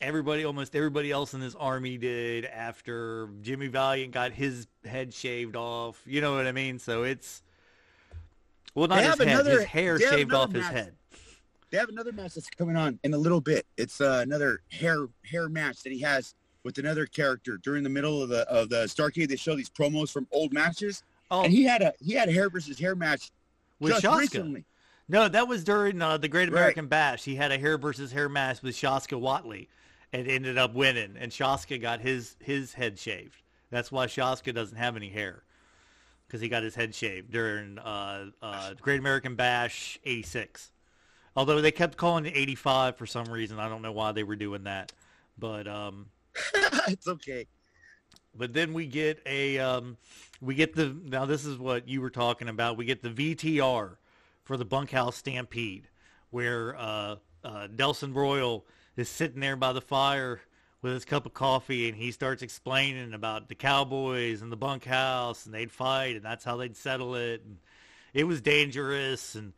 everybody, almost everybody else in his army did. After Jimmy Valiant got his head shaved off. You know what I mean? So it's. Well, not his head. another- his hair shaved off his head. They have another match that's coming on in a little bit. It's uh, another hair hair match that he has with another character during the middle of the of the Starrcade. They show these promos from old matches, Oh, and he had a he had a hair versus hair match with just Shaska. recently. No, that was during uh, the Great Right. American Bash. He had a hair versus hair match with Shaska Whatley, and ended up winning. And Shaska got his his head shaved. That's why Shaska doesn't have any hair, because he got his head shaved during uh, uh, Great American Bash '86. Although they kept calling it '85 for some reason, I don't know why they were doing that. But um, it's okay. But then we get a um, we get the now this is what you were talking about. We get the VTR for the Bunkhouse Stampede, where uh, uh, Nelson Royal is sitting there by the fire with his cup of coffee, and he starts explaining about the Cowboys and the bunkhouse, and they'd fight, and that's how they'd settle it. And it was dangerous, and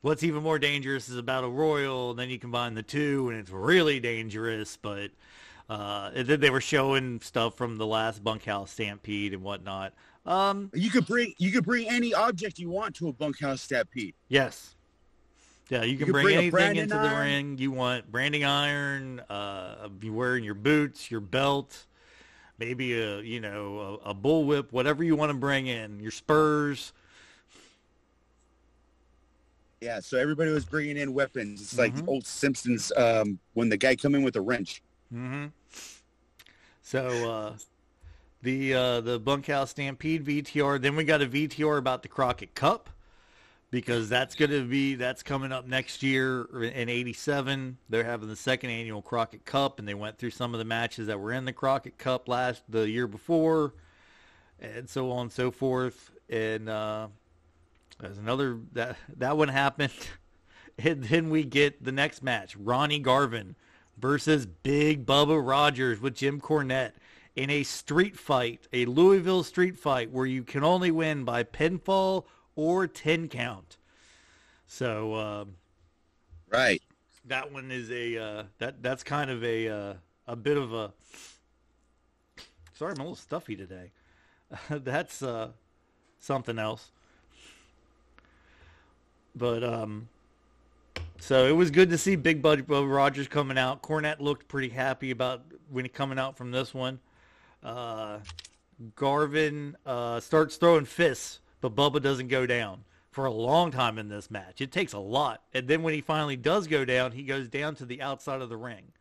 what's even more dangerous is a battle royal. And then you combine the two, and it's really dangerous. But uh, and then they were showing stuff from the last bunkhouse stampede and whatnot. Um, You could bring you could bring any object you want to a bunkhouse stampede. yes, Yeah, you can, can bring, bring anything branding into the iron. ring you want. Branding iron, uh, you wearing your boots, your belt, maybe a you know a, a bullwhip, whatever you want to bring in. Your spurs. Yeah, so everybody was bringing in weapons. It's like Mhm. the old Simpsons um, when the guy come in with a wrench. hmm So uh, the uh, the bunkhouse stampede VTR. Then we got a VTR about the Crockett Cup because that's going to be that's coming up next year in '87. They're having the second annual Crockett Cup, and they went through some of the matches that were in the Crockett Cup last the year before, and so on and so forth. And uh, there's another that that one happened. And then we get the next match, Ronnie Garvin versus Big Bubba Rogers with Jim Cornette in a street fight, a Louisville street fight where you can only win by pinfall or 10 count. So um, Right. that one is a uh, that that's kind of a uh, a bit of a sorry I'm a little stuffy today. that's uh, something else. But um, so it was good to see Big Bud Rogers coming out. Cornette looked pretty happy about when he coming out from this one. Uh, Garvin uh, starts throwing fists, but Bubba doesn't go down for a long time in this match. It takes a lot, and then when he finally does go down, he goes down to the outside of the ring.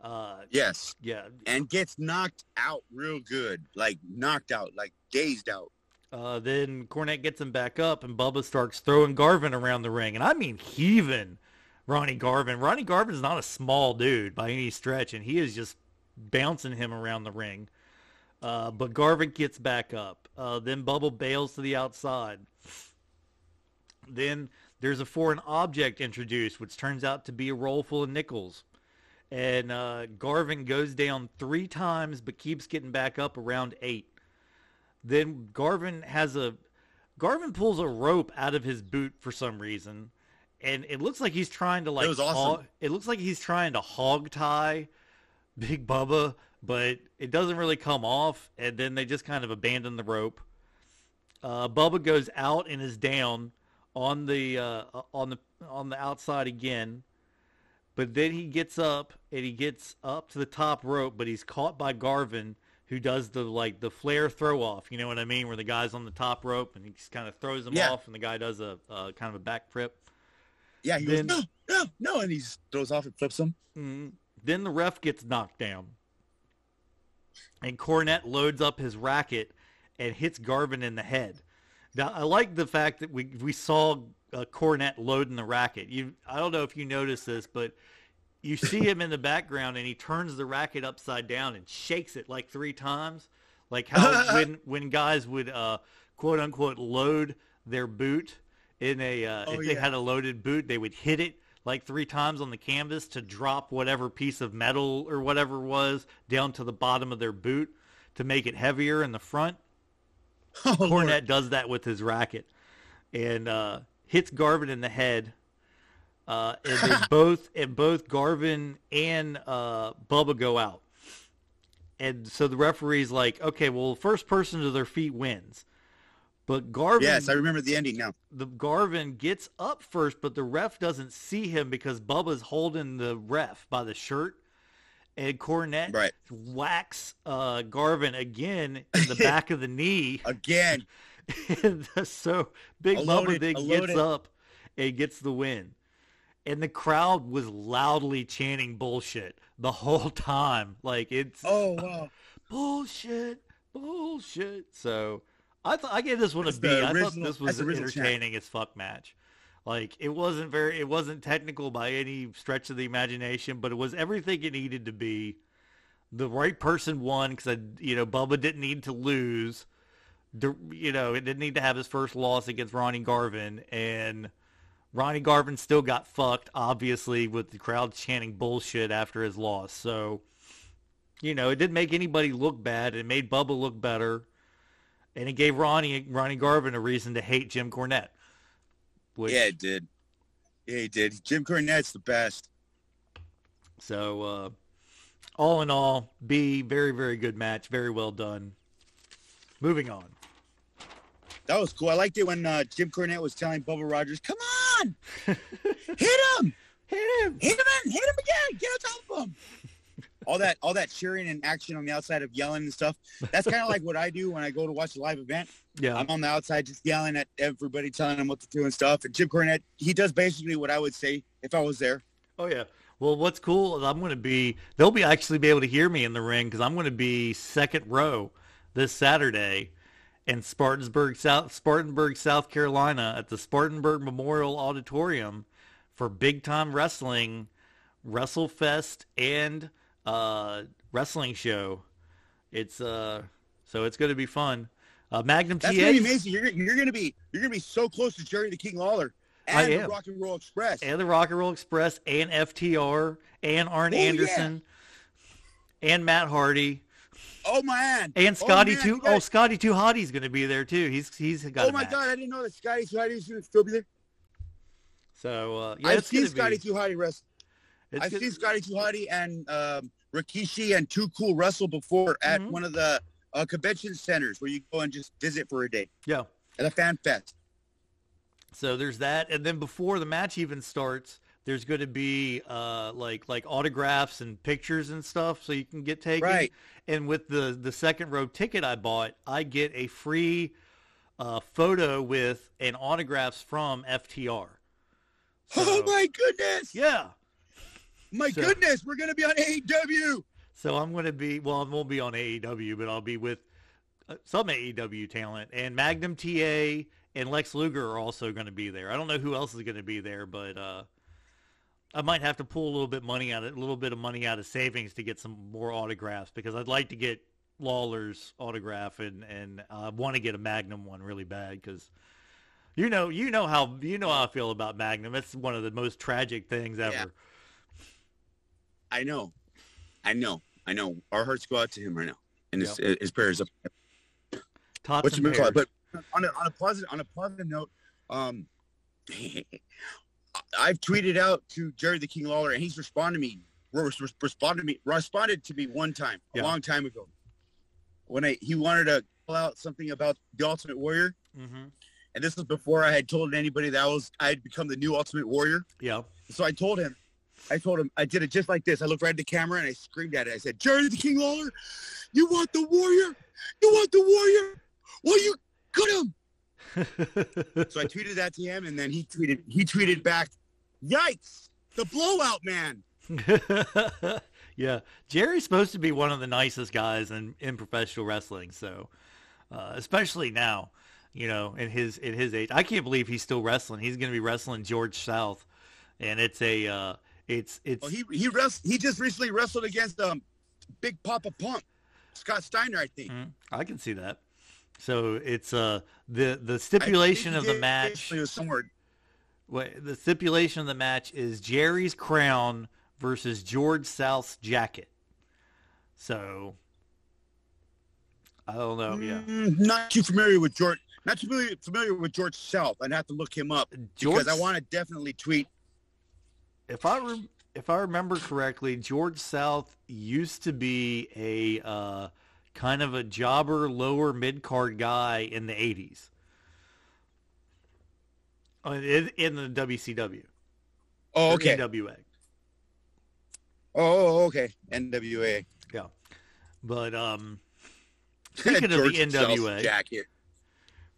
Uh, Yes. yeah, And gets knocked out real good. Like knocked out, like dazed out. Uh, then Cornette gets him back up, and Bubba starts throwing Garvin around the ring, and I mean heaving Ronnie Garvin. Ronnie Garvin's not a small dude by any stretch, and he is just bouncing him around the ring. Uh, but Garvin gets back up. Uh, then Bubba bails to the outside. Then there's a foreign object introduced, which turns out to be a roll full of nickels. And uh, Garvin goes down three times, but keeps getting back up around eight. Then Garvin has a Garvin pulls a rope out of his boot for some reason, and it looks like he's trying to like. was awesome. hog- it looks like he's trying to hog tie Big Bubba, but it doesn't really come off. And then they just kind of abandon the rope. Uh, Bubba goes out and is down on the uh, on the on the outside again, but then he gets up and he gets up to the top rope, but he's caught by Garvin, who does the like the Flair throw off. You know what I mean? Where the guy's on the top rope and he just kind of throws him Yeah. off, and the guy does a uh, kind of a back flip. Yeah, he Then- goes, no, no, no. And he throws off and flips him. Mm. Then the ref gets knocked down. And Cornette loads up his racket and hits Garvin in the head. Now, I like the fact that we, we saw uh, Cornette loading the racket. You, I don't know if you noticed this, but you see him in the background and he turns the racket upside down and shakes it like three times. Like how when, when guys would uh, quote unquote load their boot in a, uh, Oh, if they had a loaded boot, they would hit it like three times on the canvas to drop whatever piece of metal or whatever was down to the bottom of their boot to make it heavier in the front. Oh, Lord. Cornette does that with his racket and uh, hits Garvin in the head. Uh, and both and both Garvin and uh, Bubba go out. And so the referee's like, okay, well, first person to their feet wins. But Garvin, Yes, I remember the ending now. the Garvin gets up first, but the ref doesn't see him because Bubba's holding the ref by the shirt. And Cornette Right. whacks uh, Garvin again in the back of the knee. Again. And so Big Bubba then gets loaded- up and gets the win. And the crowd was loudly chanting bullshit the whole time. Like it's Oh, wow. bullshit, bullshit. So I I gave this one a B. the I thought this was an original entertaining as fuck match. Like it wasn't very, it wasn't technical by any stretch of the imagination, but it was everything it needed to be. The right person won because you know Bubba didn't need to lose. You know, it didn't need to have his first loss against Ronnie Garvin, and Ronnie Garvin still got fucked, obviously, with the crowd chanting bullshit after his loss. So, you know, it didn't make anybody look bad. It made Bubba look better, and it gave Ronnie Ronnie Garvin a reason to hate Jim Cornette. Which, Yeah, it did. Yeah, he did. Jim Cornette's the best. So, uh, all in all, B, very, very good match. Very well done. Moving on. That was cool. I liked it when uh, Jim Cornette was telling Bubba Rogers, "Come on, hit him, Hit him. hit him, hit him again, get on top of him. All that, all that cheering and action on the outside of yelling and stuff. That's kind of like what I do when I go to watch a live event. Yeah. I'm on the outside just yelling at everybody, telling them what to do and stuff. And Jim Cornette, he does basically what I would say if I was there. Oh yeah. Well, what's cool is I'm going to be. They'll be actually be able to hear me in the ring because I'm going to be second row this Saturday in Spartansburg, South Spartanburg, South Carolina, at the Spartanburg Memorial Auditorium for big time wrestling, WrestleFest, and uh, wrestling show. It's uh, so it's going to be fun. Uh, Magnum That's TA. gonna be amazing. You're, you're gonna be you're gonna be so close to Jerry the King Lawler and the. Rock and Roll Express. and the Rock and Roll Express and FTR and Arn Oh, yeah. Anderson and Matt Hardy oh man! and Scotty oh, man, Too. guys- Oh, Scotty Too Hottie's going to be there too. He's he's got. oh my match. God! I didn't know that Scotty Too Hotty was gonna still be there. So uh, yeah, I've seen Scotty be, Too Hotty wrestle. It's I've seen Scotty Hotty and um, Rikishi and Too Cool wrestle before at Mhm. one of the uh, convention centers where you go and just visit for a day Yeah. at a fan fest. So there's that, and then before the match even starts, there's going to be uh, like like autographs and pictures and stuff, so you can get taken. Right. And with the the second row ticket I bought, I get a free uh, photo with and autographs from FTR. oh my goodness! Yeah. My So- goodness, we're gonna be on AEW. So I'm going to be well. I won't be on AEW, but I'll be with uh, some AEW talent, and Magnum TA and Lex Luger are also going to be there. I don't know who else is going to be there, but uh, I might have to pull a little bit money out, of, a little bit of money out of savings to get some more autographs because I'd like to get Lawler's autograph and and I want to get a Magnum one really bad because. You know, you know how you know how I feel about Magnum. It's one of the most tragic things ever. Yeah. I know, I know, I know. Our hearts go out to him right now, and his, his prayers up. Tots What's your call? But on a, on a positive on a positive note, um, I've tweeted out to Jerry the King Lawler, and he's responded to me. res- res- Responded to me. Responded to me one time, Yeah. a long time ago, when I he wanted to call out something about the Ultimate Warrior, Mhm. and this was before I had told anybody that I was I had become the new Ultimate Warrior. Yeah. So I told him, I told him, I did it just like this. I looked right at the camera and I screamed at it. I said, Jerry the King Lawler, you want the warrior? You want the warrior? Well, you cut him. So I tweeted that to him, and then he tweeted, he tweeted back, "Yikes, the blowout man." yeah, Jerry's supposed to be one of the nicest guys in, in professional wrestling. So, uh, especially now, you know, in his in his age, I can't believe he's still wrestling. He's going to be wrestling George South, and it's a uh, it's it's Well, he he wrest, he just recently wrestled against um, Big Papa Pump, Scott Steiner, I think. Mhm, I can see that. So it's uh the the stipulation of the did- match. It was somewhere. Wait, the stipulation of the match is Jerry's crown versus George South's jacket. So I don't know. Yeah, Mm, not too familiar with George. Not too familiar, familiar with George South. I'd have to look him up George. because I want to definitely tweet. If I rem- if I remember correctly, George South used to be a uh, kind of a jobber, lower mid card guy in the '80s. Uh, In, in the WCW. Oh, okay. NWA. Oh, okay. NWA. Yeah, but um, speaking of the NWA, jacket.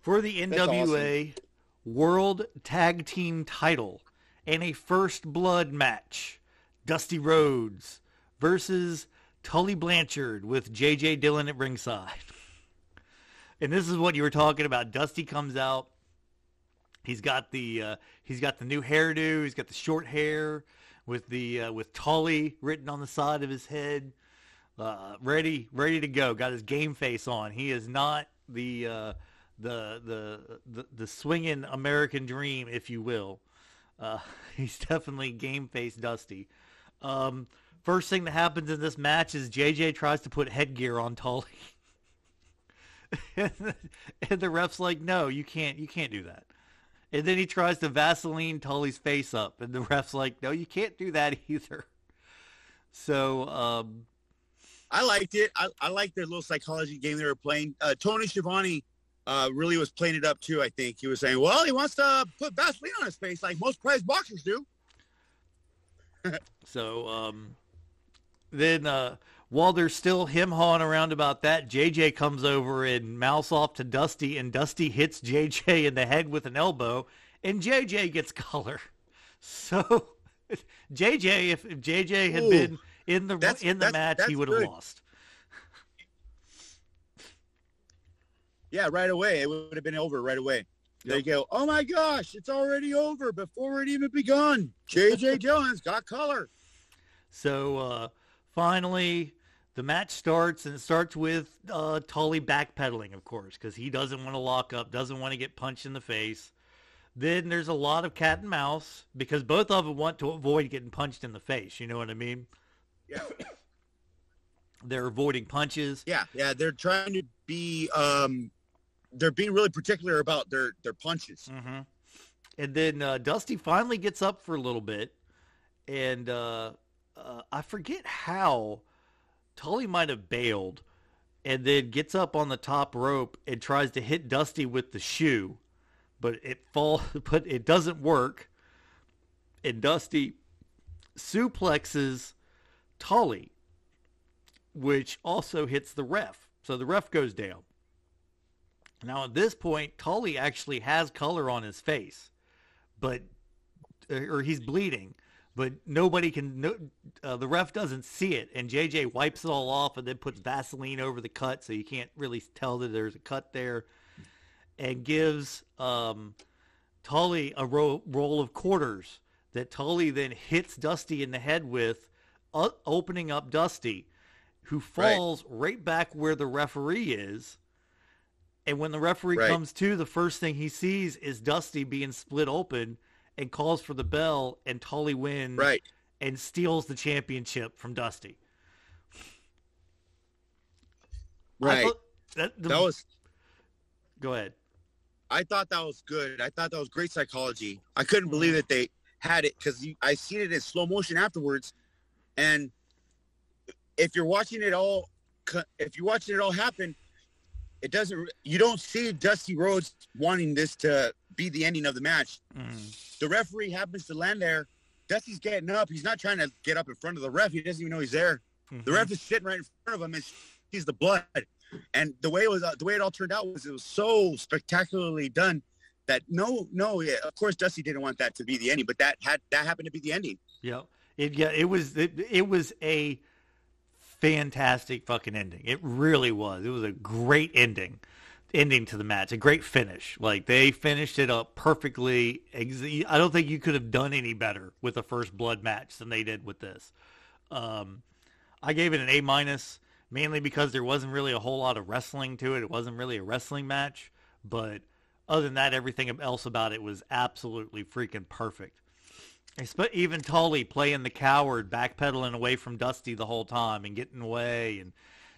for the NWA World Tag Team title and a first blood match, Dusty Rhodes versus Tully Blanchard with JJ Dillon at ringside. And this is what you were talking about. Dusty comes out. He's got the uh, he's got the new hairdo. He's got the short hair with the uh, with Tully written on the side of his head. Uh, ready ready to go. Got his game face on. He is not the uh, the the the, the swinging American dream, if you will. Uh, he's definitely game face Dusty. Um, first thing that happens in this match is JJ tries to put headgear on Tully. and, the, ref's like, no, you can't, you can't do that. And then he tries to Vaseline Tully's face up, and the ref's like, no, you can't do that either. So, um, I liked it. I, I liked their little psychology game they were playing. Uh, Tony Schiavone uh, really was playing it up too. I think he was saying, "Well, he wants to put Vaseline on his face like most prize boxers do." so um, then uh, while there's still him hawing around about that, JJ comes over and mouths off to Dusty, and Dusty hits JJ in the head with an elbow, and JJ gets color. So JJ, if, if JJ had Ooh, been in the in the match, he would have lost. Yeah, right away. It would have been over right away. They go, "Oh my gosh, it's already over before it even begun." JJ Dillon's got color. So uh, finally, the match starts, and it starts with uh, Tully backpedaling, of course, because he doesn't want to lock up, doesn't want to get punched in the face. Then there's a lot of cat and mouse because both of them want to avoid getting punched in the face. You know what I mean? Yeah, They're avoiding punches. yeah, yeah. They're trying to be. Um, they're being really particular about their their punches. hmm And then uh, Dusty finally gets up for a little bit, and uh, uh, I forget how Tully might have bailed, and then gets up on the top rope and tries to hit Dusty with the shoe, but it fall, but it doesn't work, and Dusty suplexes Tully, which also hits the ref. So the ref goes down. Now at this point, Tully actually has color on his face, but or he's bleeding, but nobody can. No, uh, the ref doesn't see it, and JJ wipes it all off and then puts Vaseline over the cut, so you can't really tell that there's a cut there, and gives um, Tully a ro- roll of quarters that Tully then hits Dusty in the head with, uh, opening up Dusty, who Right. falls right back where the referee is. And when the referee Right. comes to, the first thing he sees is Dusty being split open and calls for the bell, and Tully wins Right. and steals the championship from Dusty. Right. that, the- That was. go ahead. I thought that was good. I thought that was great psychology. I couldn't believe mm-hmm. that they had it because I seen it in slow motion afterwards, and if you're watching it all, if you're watching it all happen, it doesn't. You don't see Dusty Rhodes wanting this to be the ending of the match. Mm. The referee happens to land there. Dusty's getting up. He's not trying to get up in front of the ref. He doesn't even know he's there. The Mhm. ref is sitting right in front of him and sees the blood. And the way it was, uh, the way it all turned out was it was so spectacularly done that no, no, yeah, of course Dusty didn't want that to be the ending, but that had that happened to be the ending. Yeah, it yeah it was it, it was a fantastic fucking ending. It really was. It was a great ending, ending to the match. A great finish. Like they finished it up perfectly. I don't think you could have done any better with a first blood match than they did with this. Um, I gave it an A minus mainly because there wasn't really a whole lot of wrestling to it. It wasn't really a wrestling match, but other than that, everything else about it was absolutely freaking perfect. Even Tully playing the coward, backpedaling away from Dusty the whole time and getting away, and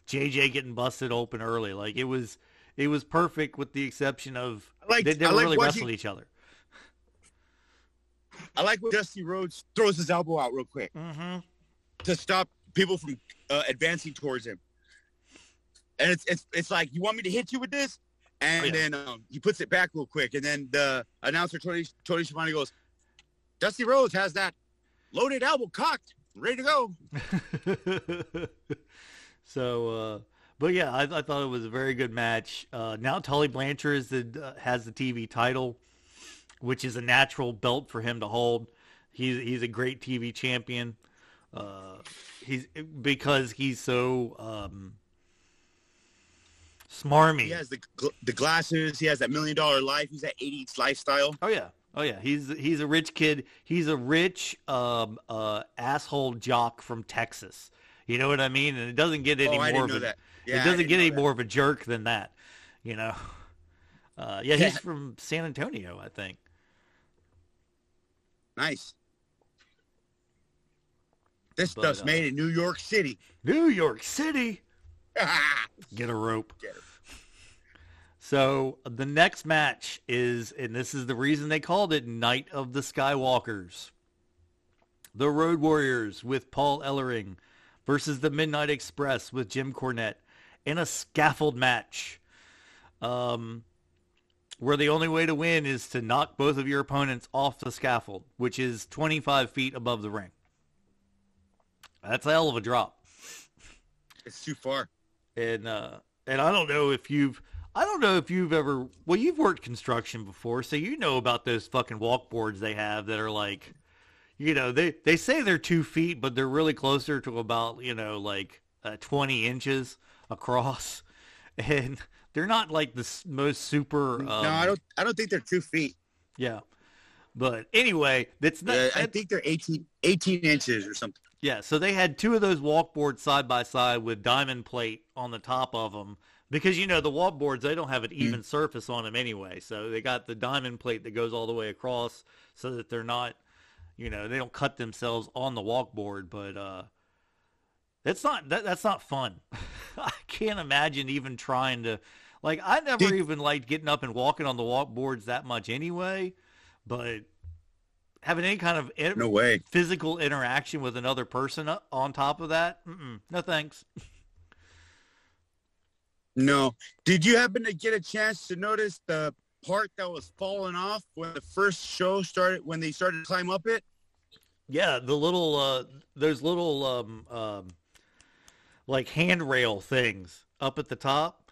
JJ getting busted open early. Like it was, it was perfect with the exception of I liked- they never I liked really watching- wrestled each other. I like when Dusty Rhodes throws his elbow out real quick Mm-hmm. to stop people from uh, advancing towards him. And it's it's it's like you want me to hit you with this, and Oh, yeah. then um, he puts it back real quick, and then the announcer Tony Tony Schiavone goes, "Dusty Rhodes has that loaded elbow cocked, ready to go." so, uh, but yeah, I, I thought it was a very good match. Uh, now Tully Blanchard is the, uh, has the TV title, which is a natural belt for him to hold. He's he's a great TV champion. Uh, he's because he's so um, smarmy. He has the the glasses. He has that million dollar life. He's that 80s lifestyle. Oh yeah. Oh yeah. He's he's a rich kid. He's a rich um uh asshole jock from Texas. You know what I mean? And it doesn't get any oh, more of a, that. Yeah, it doesn't get any that. more of a jerk than that. You know. Uh, yeah, Yeah. he's from San Antonio, I think. Nice. This But, stuff's uh, made in New York City. New York City. Get a rope. Get it. So the next match is, and this is the reason they called it Night of the Skywalkers. The Road Warriors with Paul Ellering versus the Midnight Express with Jim Cornette in a scaffold match. Um, where the only way to win is to knock both of your opponents off the scaffold, which is 25 feet above the ring. That's a hell of a drop. It's too far. And uh, and I don't know if you've I don't know if you've ever well you've worked construction before, so you know about those fucking walk boards they have that are like you know, they they say they're two feet, but they're really closer to about, you know, like uh, 20 inches across. And they're not like the most super. Um, no, I don't. I don't think they're two feet. Yeah. But anyway, that's not. Uh, I think they're 18, 18 inches or something. Yeah, so they had two of those walk boards side by side with diamond plate on the top of them because you know the walk boards they don't have an even surface on them anyway. So they got the diamond plate that goes all the way across so that they're not, you know, they don't cut themselves on the walk board. But uh, that's not that, that's not fun. I can't imagine even trying to like I never even liked getting up and walking on the walk boards that much anyway, but having any kind of in- No way. physical interaction with another person on top of that, no thanks. No. Did you happen to get a chance to notice the part that was falling off when the first show started? When they started to climb up it? Yeah, the little uh, those little um, um, like handrail things up at the top.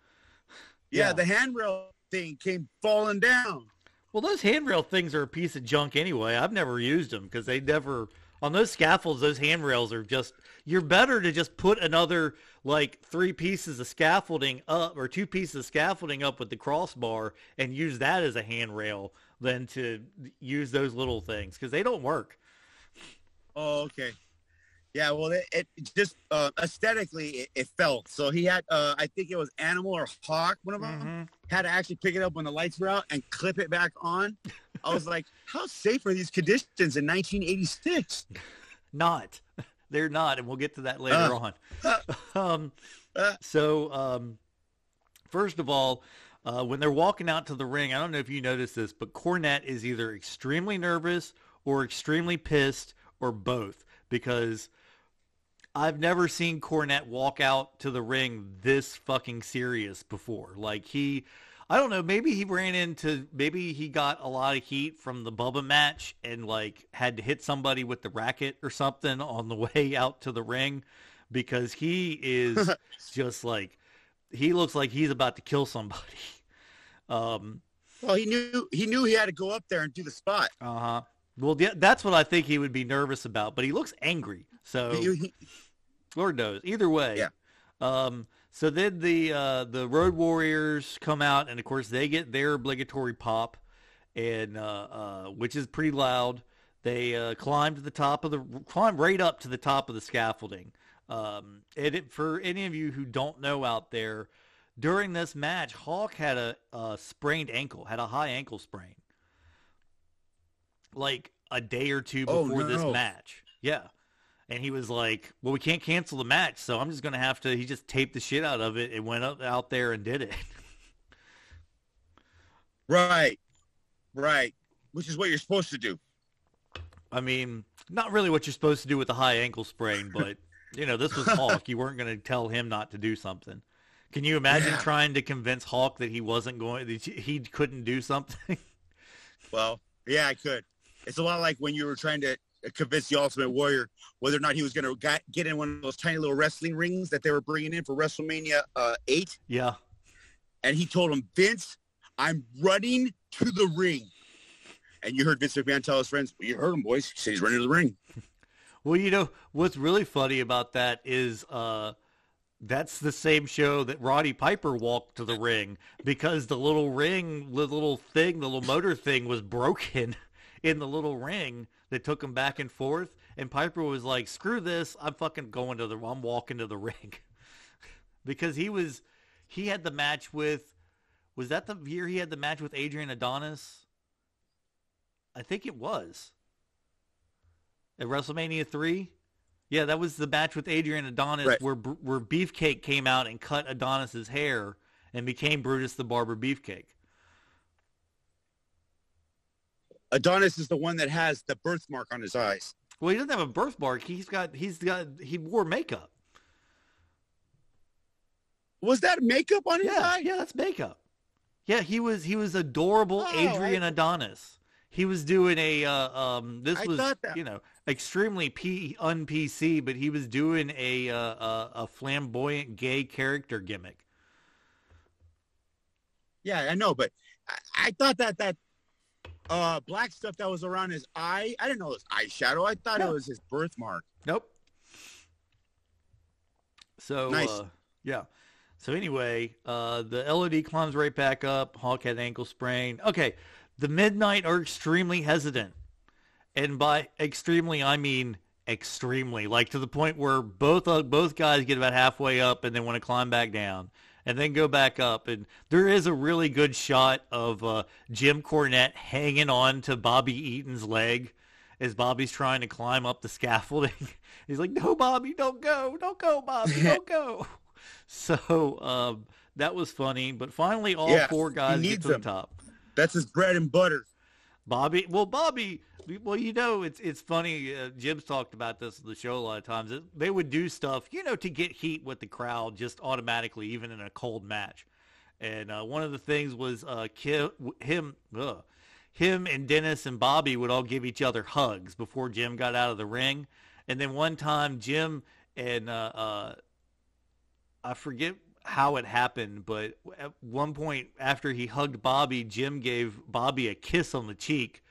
Yeah, Yeah. the handrail thing came falling down. Well, those handrail things are a piece of junk anyway. I've never used them because they never on those scaffolds. Those handrails are just. You're better to just put another like three pieces of scaffolding up or two pieces of scaffolding up with the crossbar and use that as a handrail than to use those little things because they don't work. Oh, okay. Yeah, well, it, it just uh, aesthetically it, it felt. So he had, uh, I think it was Animal or Hawk, one of them, Mhm. had to actually pick it up when the lights were out and clip it back on. I was like, how safe are these conditions in 1986? Not. They're not, and we'll get to that later Uh. on. um, Uh. so, um, first of all, uh, when they're walking out to the ring, I don't know if you noticed this, but Cornette is either extremely nervous or extremely pissed or both because I've never seen Cornette walk out to the ring this fucking serious before. Like he, I don't know, maybe he ran into, maybe he got a lot of heat from the Bubba match and like had to hit somebody with the racket or something on the way out to the ring because he is just like, he looks like he's about to kill somebody. Um, Well, he knew he knew he had to go up there and do the spot. uh huh. Well, yeah, that's what I think he would be nervous about, but he looks angry. So He- he- Lord knows. Either way. Yeah. Um, so then the uh, the Road Warriors come out, and of course they get their obligatory pop, and uh, uh, which is pretty loud. They uh, climb to the top of the climb right up to the top of the scaffolding. Um, and it, for any of you who don't know out there, during this match, Hawk had a, a sprained ankle, had a high ankle sprain, like a day or two before this no. match. Yeah. And he was like, "Well, we can't cancel the match, so I'm just gonna have to." He just taped the shit out of it and went up out there and did it. right, right, which is what you're supposed to do. I mean, not really what you're supposed to do with a high ankle sprain, but you know, this was Hawk. You weren't gonna tell him not to do something. Can you imagine Yeah. trying to convince Hawk that he wasn't going, that he couldn't do something? Well, yeah, I could. It's a lot like when you were trying to convince the Ultimate Warrior whether or not he was going to get in one of those tiny little wrestling rings that they were bringing in for WrestleMania uh, 8. yeah. And he told him, Vince, I'm running to the ring. And you heard Vince McMahon tell his friends, well, you heard him, boys. He said he's running to the ring. Well, you know, what's really funny about that is uh, that's the same show that Roddy Piper walked to the ring because the little ring, the little thing, the little motor thing was broken in the little ring that took him back and forth. And Piper was like, screw this. I'm fucking going to the, I'm walking to the ring. because he was, he had the match with, was that the year he had the match with Adrian Adonis? I think it was at WrestleMania three. Yeah, that was the match with Adrian Adonis Right. where where Beefcake came out and cut Adonis's hair and became Brutus the Barber Beefcake. Adonis is the one that has the birthmark on his eyes. Well, he doesn't have a birthmark. He's got he's got he wore makeup. Was that makeup on his Yeah, eye? yeah, that's makeup. Yeah, he was he was adorable Oh, Adrian I- Adonis. He was doing a uh, um this I was that- you know extremely p un PC, but he was doing a uh, a, a flamboyant gay character gimmick. Yeah, I know, but I, I thought that that uh black stuff that was around his eye, I didn't know it was eyeshadow. I thought Yeah. it was his birthmark. Nope. So Nice. uh, yeah. So anyway, uh, the LOD climbs right back up. Hawk had ankle sprain. Okay, the Midnight are extremely hesitant, and by extremely I mean extremely, like to the point where both uh, both guys get about halfway up and they want to climb back down. And then go back up, and there is a really good shot of uh, Jim Cornette hanging on to Bobby Eaton's leg as Bobby's trying to climb up the scaffolding. He's like, "No, Bobby, don't go, don't go, Bobby, don't go." So um, that was funny, but finally, all Yeah, four guys get to the top. That's his bread and butter. Bobby, well, Bobby, well, you know, it's it's funny. Uh, Jim's talked about this on the show a lot of times. They would do stuff, you know, to get heat with the crowd, just automatically, even in a cold match. And uh, one of the things was uh, Kim, him, ugh, him and Dennis and Bobby would all give each other hugs before Jim got out of the ring. And then one time, Jim and uh, uh, I forget how it happened, but at one point after he hugged Bobby, Jim gave Bobby a kiss on the cheek,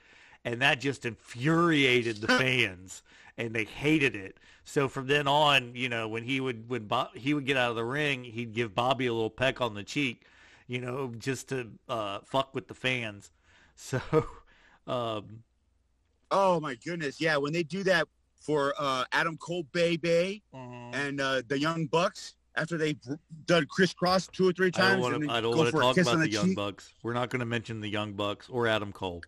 and that just infuriated the fans, and they hated it. So from then on, you know, when he would when Bob, he would get out of the ring, he'd give Bobby a little peck on the cheek, you know, just to uh, fuck with the fans. So, um, Oh my goodness. Yeah, when they do that for uh Adam Cole Baby Mm-hmm. and uh the Young Bucks after they've done crisscross two or three I don't times want to. I don't want to talk about the the Young. Bucks. We're not going to mention the Young Bucks or Adam Cole.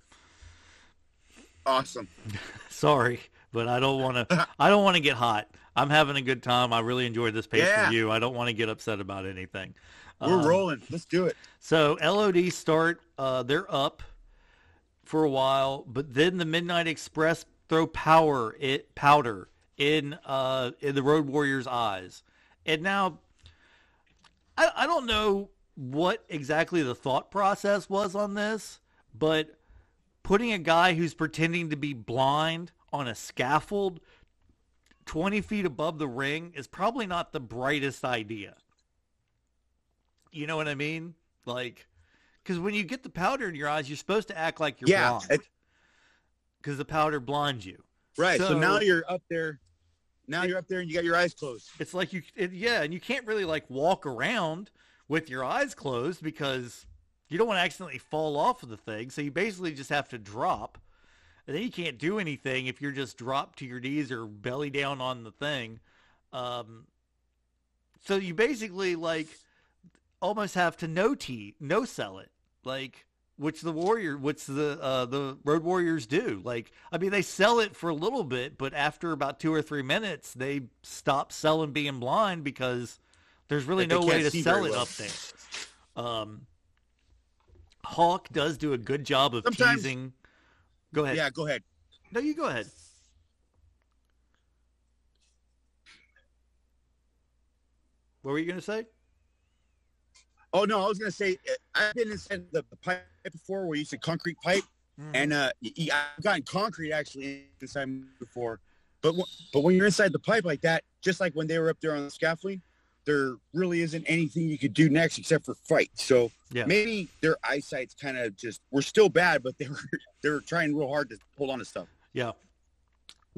Awesome. Sorry, but I don't want to. I don't want to get hot. I'm having a good time. I really enjoyed this pay per Yeah. view. I don't want to get upset about anything. We're Um, rolling. Let's do it. So LOD start. Uh, they're up for a while, but then the Midnight Express throw power it powder in uh, in the Road Warriors' eyes, and now I, I don't know what exactly the thought process was on this, but putting a guy who's pretending to be blind on a scaffold 20 feet above the ring is probably not the brightest idea. You know what I mean? Like, because when you get the powder in your eyes, you're supposed to act like you're Yeah, Because the powder blinds you. Right. So, So- now you're up there. Now you're up there and you got your eyes closed. It's like you, it, yeah, and you can't really like walk around with your eyes closed because you don't want to accidentally fall off of the thing. So you basically just have to drop, and then you can't do anything if you're just dropped to your knees or belly down on the thing. Um, so you basically like almost have to no t no sell it, like which the warrior, which the uh, the road warriors do. Like I mean, they sell it for a little bit, but after about two or three minutes, they stop selling being blind because there's really Like, no way to sell it well. up there. Um, Hawk does do a good job of Sometimes- teasing. Go ahead. Yeah, go ahead. No, you go ahead. What were you going to say? Oh no, I was gonna say I've been inside the, pipe before We used said concrete pipe, Mm-hmm. and uh, I've gotten concrete actually inside before. But w- but when you're inside the pipe like that, just like when they were up there on the scaffolding, there really isn't anything you could do next except for fight. So Yeah. maybe their eyesight's kind of just we're still bad, but they were they were trying real hard to hold on to stuff. Yeah.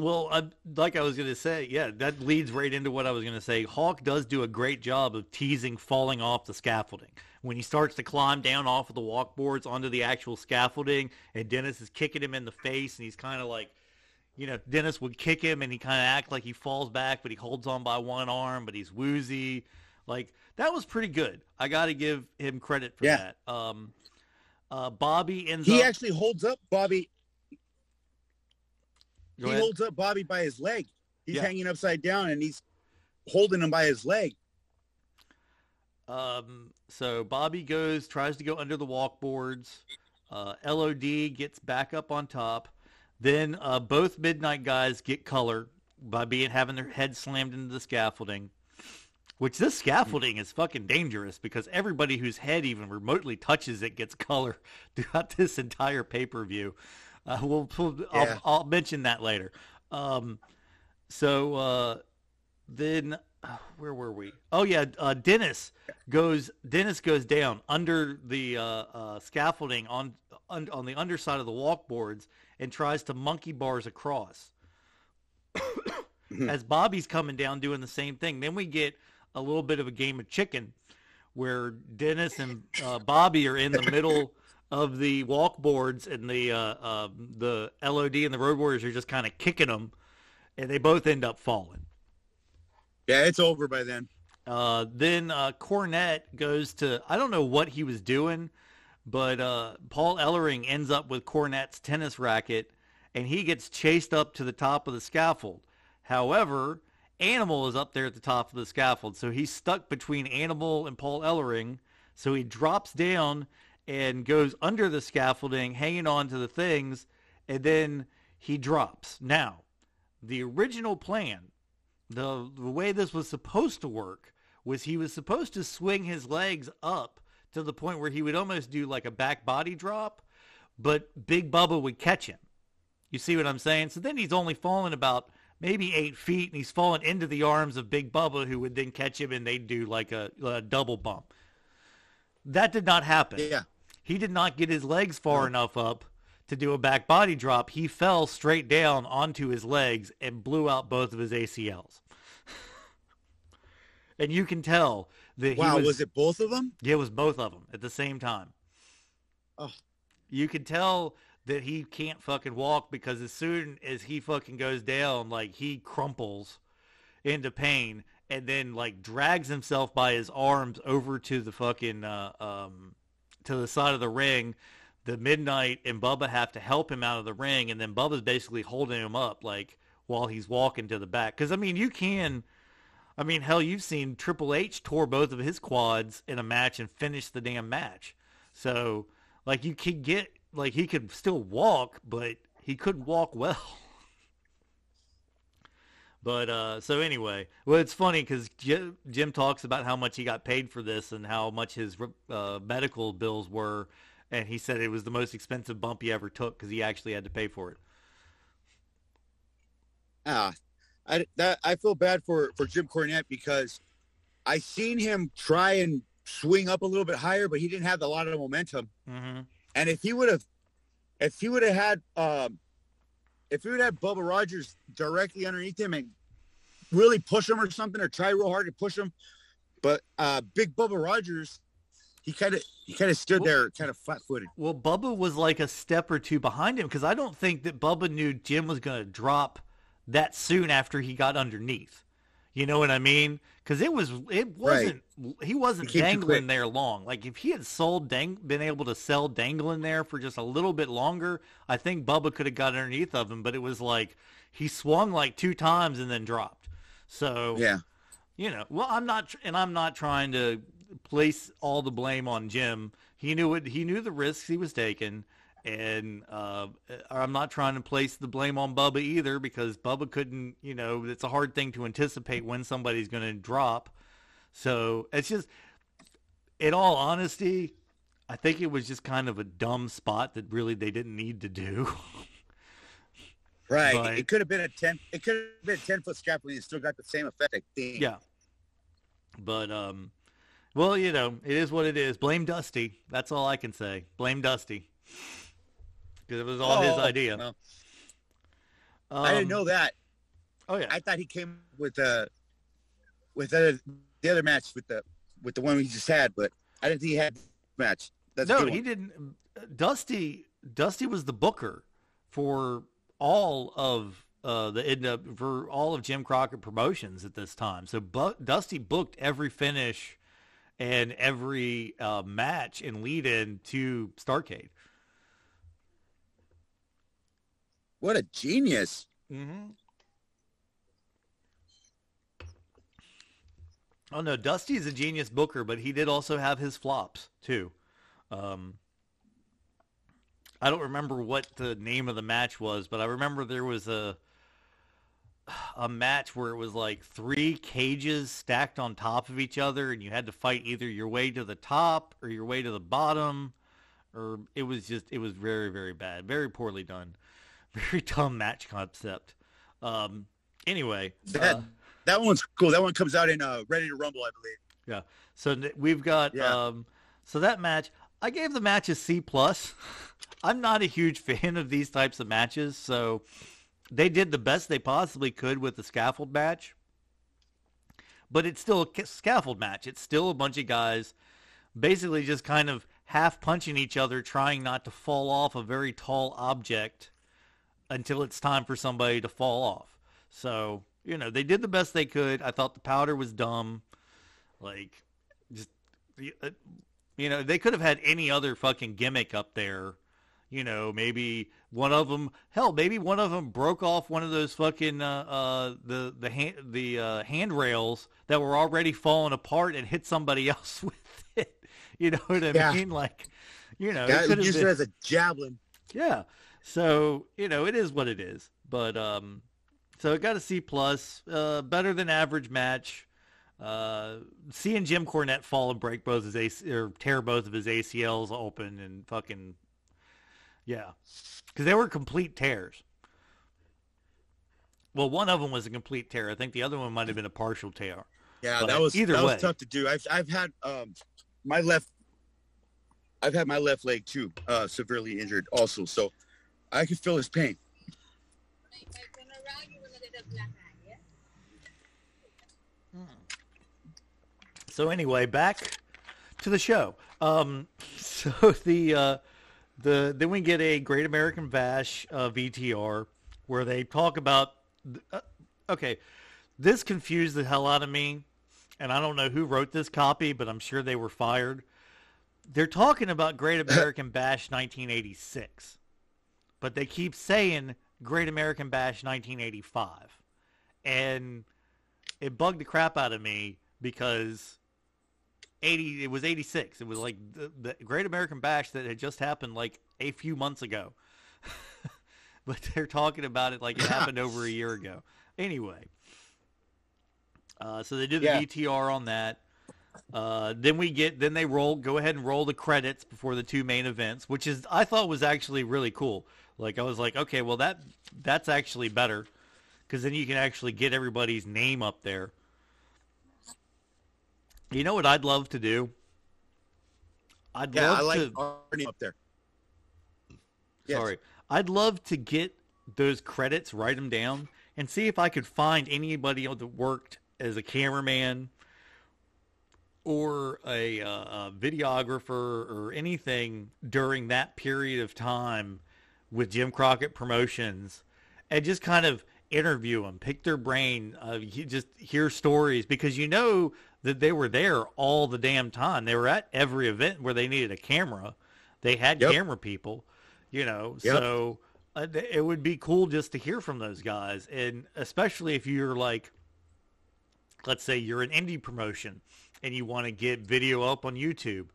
Well, I, like I was going to say, yeah, that leads right into what I was going to say. Hawk does do a great job of teasing falling off the scaffolding. When he starts to climb down off of the walkboards onto the actual scaffolding, and Dennis is kicking him in the face, and he's kind of like, you know, Dennis would kick him, and he kind of act like he falls back, but he holds on by one arm, but he's woozy. Like that was pretty good. I got to give him credit for Yeah. that. Um, uh, Bobby ends He up. actually holds up Bobby. Go he ahead. holds up Bobby by his leg. He's Yeah. hanging upside down and he's holding him by his leg. Um, so Bobby goes, tries to go under the walkboards. Uh, LOD gets back up on top. Then uh, both Midnight guys get color by being having their head slammed into the scaffolding. Which this scaffolding is fucking dangerous because everybody whose head even remotely touches it gets color throughout this entire pay per view. Uh, we'll, we'll Yeah. I'll, I'll mention that later. Um, so uh, then uh, where were we? Oh yeah, uh, Dennis goes. Dennis goes down under the uh, uh, scaffolding on, on on the underside of the walkboards and tries to monkey bars across. As Bobby's coming down doing the same thing, then we get a little bit of a game of chicken, where Dennis and uh, Bobby are in the middle of the walk boards and the uh, uh, the LOD and the Road Warriors are just kind of kicking them, and they both end up falling. Yeah, it's over by then. Uh, then uh, Cornette goes to I don't know what he was doing, but uh, Paul Ellering ends up with Cornette's tennis racket, and he gets chased up to the top of the scaffold. However, Animal is up there at the top of the scaffold, so he's stuck between Animal and Paul Ellering. So he drops down and goes under the scaffolding, hanging on to the things, and then he drops. Now, the original plan the the way this was supposed to work was he was supposed to swing his legs up to the point where he would almost do like a back body drop, but Big Bubba would catch him. You see what I'm saying? So then he's only fallen about maybe eight feet, and he's fallen into the arms of Big Bubba, who would then catch him, and they'd do like a, a double bump. That did not happen. Yeah. He did not get his legs far enough up to do a back body drop. He fell straight down onto his legs and blew out both of his ACLs. and you can tell that Wow, he was, was, it both of them? yeah, it was both of them at the same time. Oh. You can tell that he can't fucking walk because as soon as he fucking goes down, like he crumples into pain and then like drags himself by his arms over to the fucking uh, um to the side of the ring. The Midnight and Bubba have to help him out of the ring, and then Bubba's basically holding him up like while he's walking to the back. Because I mean, you can. I mean, hell, you've seen Triple H tore both of his quads in a match and finish the damn match. So, like, you could get, like, he could still walk, but he couldn't walk well. But, uh, so anyway, well, it's funny because Jim, Jim talks about how much he got paid for this and how much his uh, medical bills were. And he said it was the most expensive bump he ever took because he actually had to pay for it. Ah, I that I feel bad for for Jim Cornette because I seen him try and swing up a little bit higher, but he didn't have a lot of momentum. Mm-hmm. And if he would have, if he would have had, um, if he would have Bubba Rogers directly underneath him and really push him or something, or try real hard to push him, but uh, Big Bubba Rogers, he kind of he kind of stood Well- there, kind of flat footed. Well, Bubba was like a step or two behind him because I don't think that Bubba knew Jim was going to drop that soon after he got underneath. You know what I mean? Because it was it wasn't he wasn't He dangling there long. Like if he had sold dang, been able to sell dangling there for just a little bit longer, I think Bubba could have got underneath of him. But it was like he swung like two times and then dropped. So Yeah, you know, well, I'm not, and I'm not trying to place all the blame on Jim. He knew it. He knew the risks he was taking, and uh, I'm not trying to place the blame on Bubba either because Bubba couldn't. You know, it's a hard thing to anticipate when somebody's going to drop. So it's just, in all honesty, I think it was just kind of a dumb spot that really they didn't need to do. right. But- it could have been a ten. It could have been a ten foot scaffolding and you still got the same effect. I think. Yeah. But um well, you know, it is what it is. Blame Dusty. That's all I can say. Blame Dusty. Because it was all his Oh, idea. well, Um, I didn't know that. Oh yeah. I thought he came with uh with the, the other match with the with the one we just had, but I didn't think he had match. That's no, he didn't Dusty Dusty was the booker for all of uh the end up for all of Jim Crockett promotions at this time. So Bu- Dusty booked every finish and every uh, match and lead in to Starrcade. What a genius! Mm-hmm. Oh no, Dusty is a genius booker, but he did also have his flops too. Um, I don't remember what the name of the match was, but I remember there was a a match where it was like three cages stacked on top of each other, and you had to fight either your way to the top or your way to the bottom, or it was just it was very very bad, very poorly done, very dumb match concept. Um, anyway, That uh, that one's cool. That one comes out in uh, Ready to Rumble, I believe. Yeah. So we've got Yeah. um so that match I gave the match a C plus. I'm not a huge fan of these types of matches, so they did the best they possibly could with the scaffold match. But it's still a scaffold match. It's still a bunch of guys basically just kind of half punching each other trying not to fall off a very tall object until it's time for somebody to fall off. So, you know, they did the best they could. I thought the powder was dumb. Like, just uh, you know, they could have had any other fucking gimmick up there. You know, maybe one of them. Hell, maybe one of them broke off one of those fucking uh, uh the the hand the uh, handrails that were already falling apart and hit somebody else with it. You know what I Yeah. mean? Like, you know, it Yeah, could have use been- it as a javelin. yeah. So, you know, it is what it is. But um so it got a C plus, uh better than average match. Uh seeing Jim Cornette fall and break both his AC or tear both of his ACLs open and fucking yeah. Cuz they were complete tears. Well, one of them was a complete tear. I think the other one might have been a partial tear. Yeah, But that was either that way. was tough to do. I've I've had um my left I've had my left leg too uh severely injured also, so I can feel his pain. So anyway, back to the show. Um, so the uh, the then we get a Great American Bash uh, VTR where they talk about. Uh, okay, this confused the hell out of me, and I don't know who wrote this copy, but I'm sure they were fired. They're talking about Great American Bash 1986, but they keep saying Great American Bash 1985, and it bugged the crap out of me because 80 it was 86 it was like the, the great american bash that had just happened like a few months ago. But they're talking about it like it happened over a year ago. Anyway uh, so they did the Yeah. vtr on that. Uh, then we get then they roll go ahead and roll the credits before the two main events which is i thought was actually really cool like i was like okay well that that's actually better because then you can actually get everybody's name up there you know what I'd love to do? I'd Yeah, love I like to. Arnie up there. Yes. Sorry, I'd love to get those credits, write them down, and see if I could find anybody that worked as a cameraman or a, uh, a videographer or anything during that period of time with Jim Crockett Promotions, and just kind of interview them, pick their brain, uh, you just hear stories because you know that they were there all the damn time. They were at every event where they needed a camera. They had Yep. camera people, you know. Yep. So uh, it would be cool just to hear from those guys, and especially if you're like, let's say you're an indie promotion and you want to get video up on YouTube,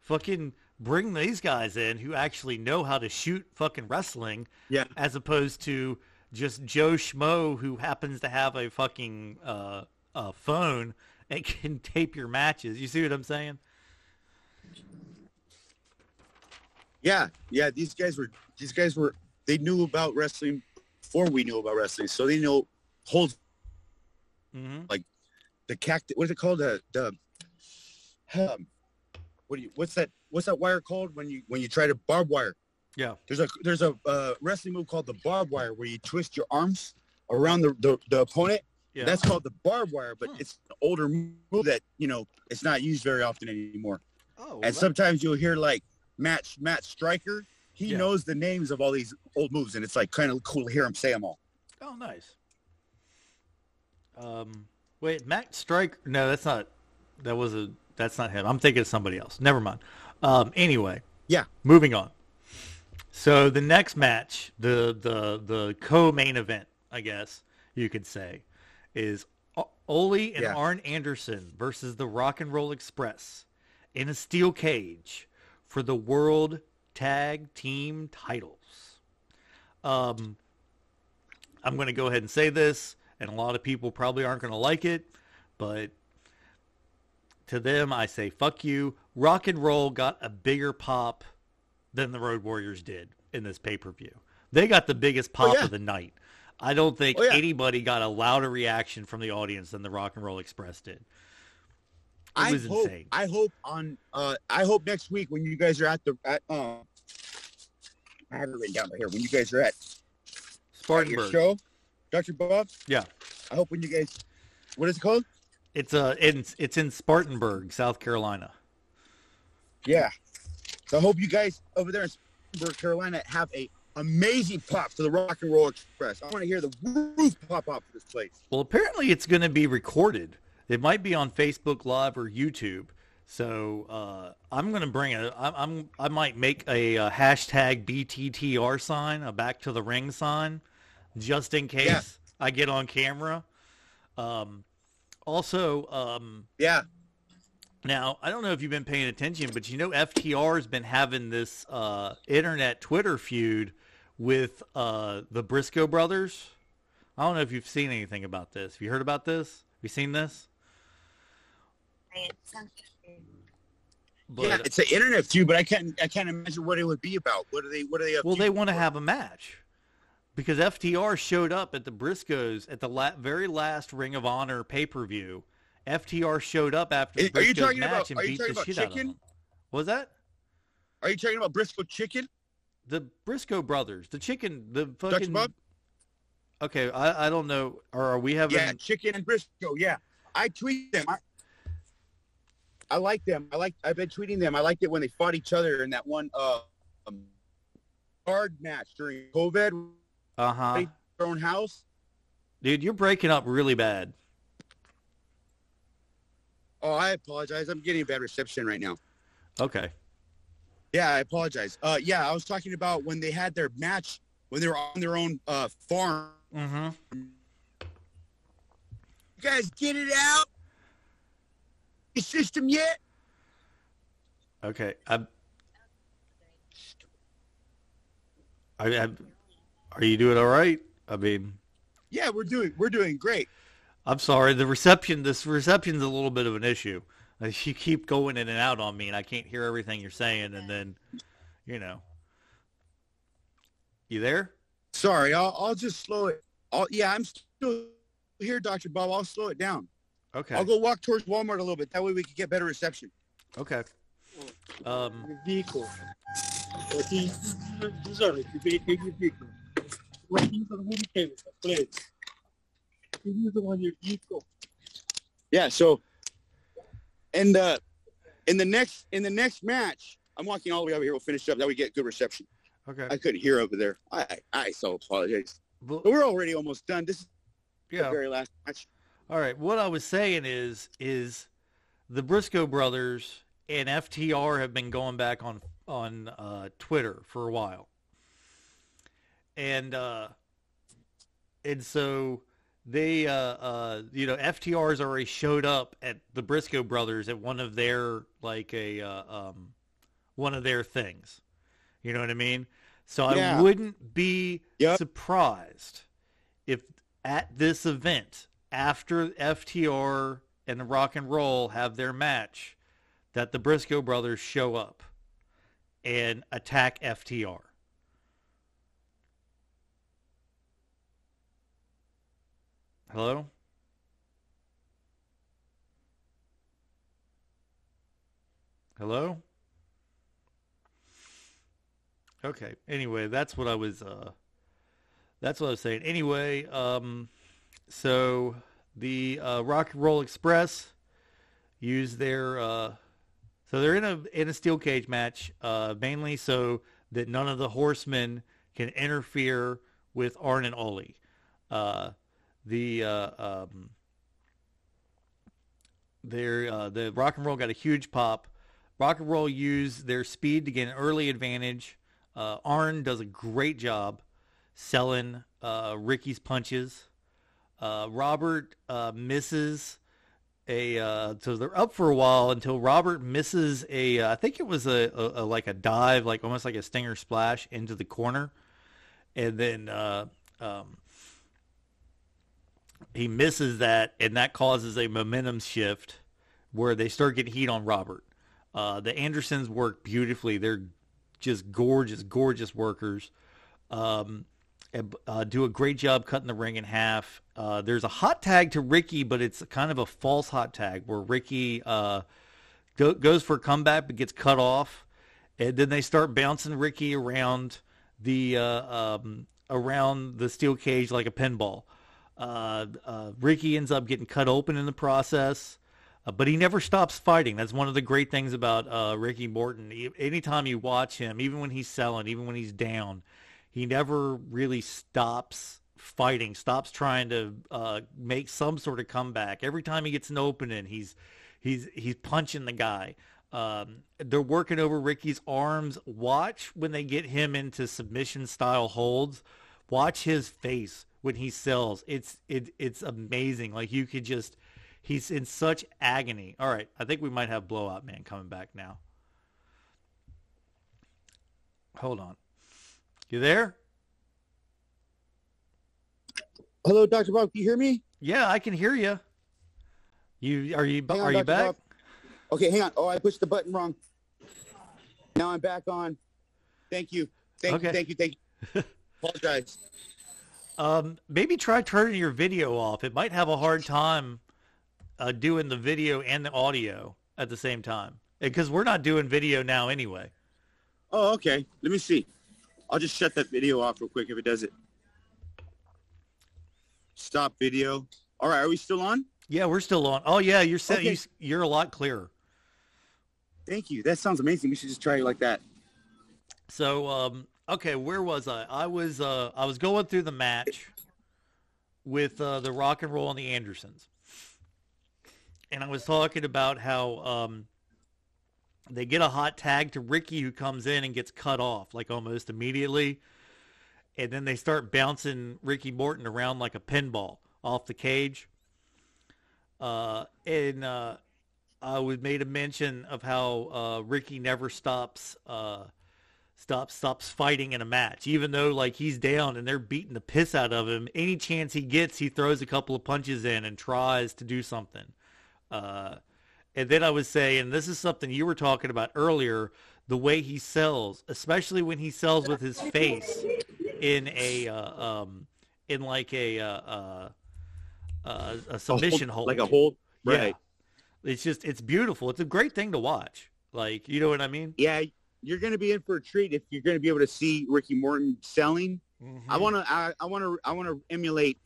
fucking bring these guys in who actually know how to shoot fucking wrestling Yeah. as opposed to just Joe Schmo who happens to have a fucking uh, a phone and can tape your matches. You see what I'm saying? Yeah, yeah. These guys were these guys were they knew about wrestling before we knew about wrestling, so they know hold hmm the cactus. What is it called? The the um, what do you what's that what's that wire called when you when you try to barbed wire? Yeah. There's a there's a uh, wrestling move called the barbed wire where you twist your arms around the the, the opponent. Yeah. That's called the barbed wire, but it's an older move that you know it's not used very often anymore. oh, and sometimes you'll hear like Matt Matt Striker. He Yeah. knows the names of all these old moves, and it's like kind of cool to hear him say them all. oh, nice. Um, wait, Matt Strike? No, that's not. That was a. That's not him. I'm thinking of somebody else. Never mind. Um, anyway. Yeah. Moving on. So the next match, the the the co-main event, I guess you could say, is Ole and Yeah. Arn Anderson versus the Rock and Roll Express in a steel cage for the World Tag Team titles. Um, I'm going to go ahead and say this, and a lot of people probably aren't going to like it, but to them, I say, fuck you. Rock and roll got a bigger pop than the Road Warriors did in this pay per view. They got the biggest pop oh, yeah. of the night. I don't think oh, yeah. anybody got a louder reaction from the audience than the Rock and Roll Express did. It I was hope, insane. I hope on uh I hope next week when you guys are at the at um I have it written down right here. When you guys are at, at Spartanburg. show, Dr. Bob. Yeah. I hope when you guys what is it called? It's uh in, it's in Spartanburg, South Carolina. Yeah. So I hope you guys over there in Spartanburg, Carolina have a amazing pop for the Rock and Roll Express. I want to hear the roof pop off for this place. Well, apparently it's going to be recorded. It might be on Facebook Live or YouTube. So uh, I'm going to bring a. I'm, I'm I might make a, uh hashtag BTTR sign, a back to the ring sign, just in case Yeah. I get on camera. Um, also, um, Yeah. Now I don't know if you've been paying attention, but you know FTR has been having this uh, internet Twitter feud with uh, the Briscoe brothers. I don't know if you've seen anything about this. Have you heard about this? Have you seen this? But, yeah, it's an internet feud, but I can't I can't imagine what it would be about. What are they what are they up well, they want to have a match because FTR showed up at the Briscoes at the la- very last Ring of Honor pay per view. FTR showed up after the Are you Briscoes talking match about- and beat the shit out of them. What was that? Are you talking about Briscoe chicken? The Briscoe brothers, the chicken, the fucking. Okay, I, I don't know. Or are we having? Yeah, chicken and Briscoe. Yeah. I tweet them. I, I like them. I like I've been tweeting them. I liked it when they fought each other in that one uh um, card match during COVID, Uh huh. their own house. Dude, you're breaking up really bad. Oh, I apologize. I'm getting a bad reception right now. Okay. Yeah, I apologize. Uh yeah, I was talking about when they had their match when they were on their own uh farm. Mm-hmm. You guys get it out? Your system yet? Okay. I, I, I, are you doing all right? I mean, Yeah, we're doing we're doing great. I'm sorry. The reception, this reception's a little bit of an issue. Uh, You keep going in and out on me, and I can't hear everything you're saying. And then, you know, you there? Sorry, I'll I'll just slow it. I'll, yeah, I'm still here, Dr. Bob. I'll slow it down. Okay. I'll go walk towards Walmart a little bit. That way we can get better reception. Okay. Um, vehicle. Sorry, you take your vehicle. What he's on who became it, please. He's the one your vehicle. Yeah. So, in the in the next in the next match, I'm walking all the way over here. We'll finish up. That we get good reception. okay. I couldn't hear over there. I I, I so apologize. Well, But we're already almost done. This is the very last match. All right. What I was saying is, is the Briscoe brothers and FTR have been going back on on uh, Twitter for a while, and uh, and so they, uh, uh, you know, FTR's already showed up at the Briscoe brothers at one of their like a uh, um, one of their things. You know what I mean? So I wouldn't be Yep. surprised if at this event after FTR and the Rock and Roll have their match that the Briscoe brothers show up and attack FTR. Hello? Hello? Okay. Anyway, that's what I was uh that's what I was saying. Anyway, um so the uh, Rock and Roll Express use their uh, so they're in a in a steel cage match uh, mainly so that none of the horsemen can interfere with Arn and Ole. Uh, the uh, um, their uh, the Rock and Roll got a huge pop. Rock and Roll used their speed to get an early advantage. Uh, Arn does a great job selling uh, Ricky's punches. Uh, Robert uh, misses a uh, so they're up for a while until Robert misses a uh, I think it was a, a, a like a dive like almost like a stinger splash into the corner, and then uh, um, he misses that, and that causes a momentum shift where they start getting heat on Robert. Uh, the Andersons work beautifully. They're just gorgeous, gorgeous workers. Um, and, uh, do a great job cutting the ring in half. Uh, there's a hot tag to Ricky, but it's kind of a false hot tag where Ricky uh, go, goes for a comeback but gets cut off, and then they start bouncing Ricky around the uh, um, around the steel cage like a pinball. Uh, uh, Ricky ends up getting cut open in the process. Uh, but he never stops fighting. That's one of the great things about uh, Ricky Morton. He, anytime you watch him, even when he's selling, even when he's down, he never really stops fighting, stops trying to uh, make some sort of comeback. Every time he gets an opening, he's he's he's punching the guy. Um, they're working over Ricky's arms. Watch when they get him into submission style holds. Watch his face when he sells. It's it, it's amazing. Like you could just He's in such agony. All right, I think we might have Blowout Man coming back now. Hold on. You there? Hello, Dr. Bob. Can you hear me? Yeah, I can hear you. You are you are you Dr. back? Bob. Okay, hang on. Oh, I pushed the button wrong. Now I'm back on. Thank you. Thank okay. you. Thank you. Thank you. Apologize. Um, maybe try turning your video off. It might have a hard time uh, doing the video and the audio at the same time because we're not doing video now anyway. Oh, okay. Let me see. I'll just shut that video off real quick if it does it. Stop video. All right, are we still on? Yeah, we're still on. Oh yeah, you're set, okay. you, are a lot clearer. Thank you. That sounds amazing. We should just try it like that. So, um, okay, where was I? I was uh, I was going through the match with uh, the Rock and Roll and the Andersons and I was talking about how um, they get a hot tag to Ricky who comes in and gets cut off like almost immediately. And then they start bouncing Ricky Morton around like a pinball off the cage. Uh, and uh, I was made a mention of how uh, Ricky never stops uh, stops stops fighting in a match, even though like he's down and they're beating the piss out of him. Any chance he gets, he throws a couple of punches in and tries to do something. Uh, and then I would say, and this is something you were talking about earlier, the way he sells, especially when he sells with his face in a uh, um, in like a uh, uh, a submission a hold, like a hold, right? Yeah. It's just it's beautiful. It's a great thing to watch. Like you know what I mean? Yeah, you're going to be in for a treat if you're going to be able to see Ricky Morton selling. Mm-hmm. I want to I want to I want to emulate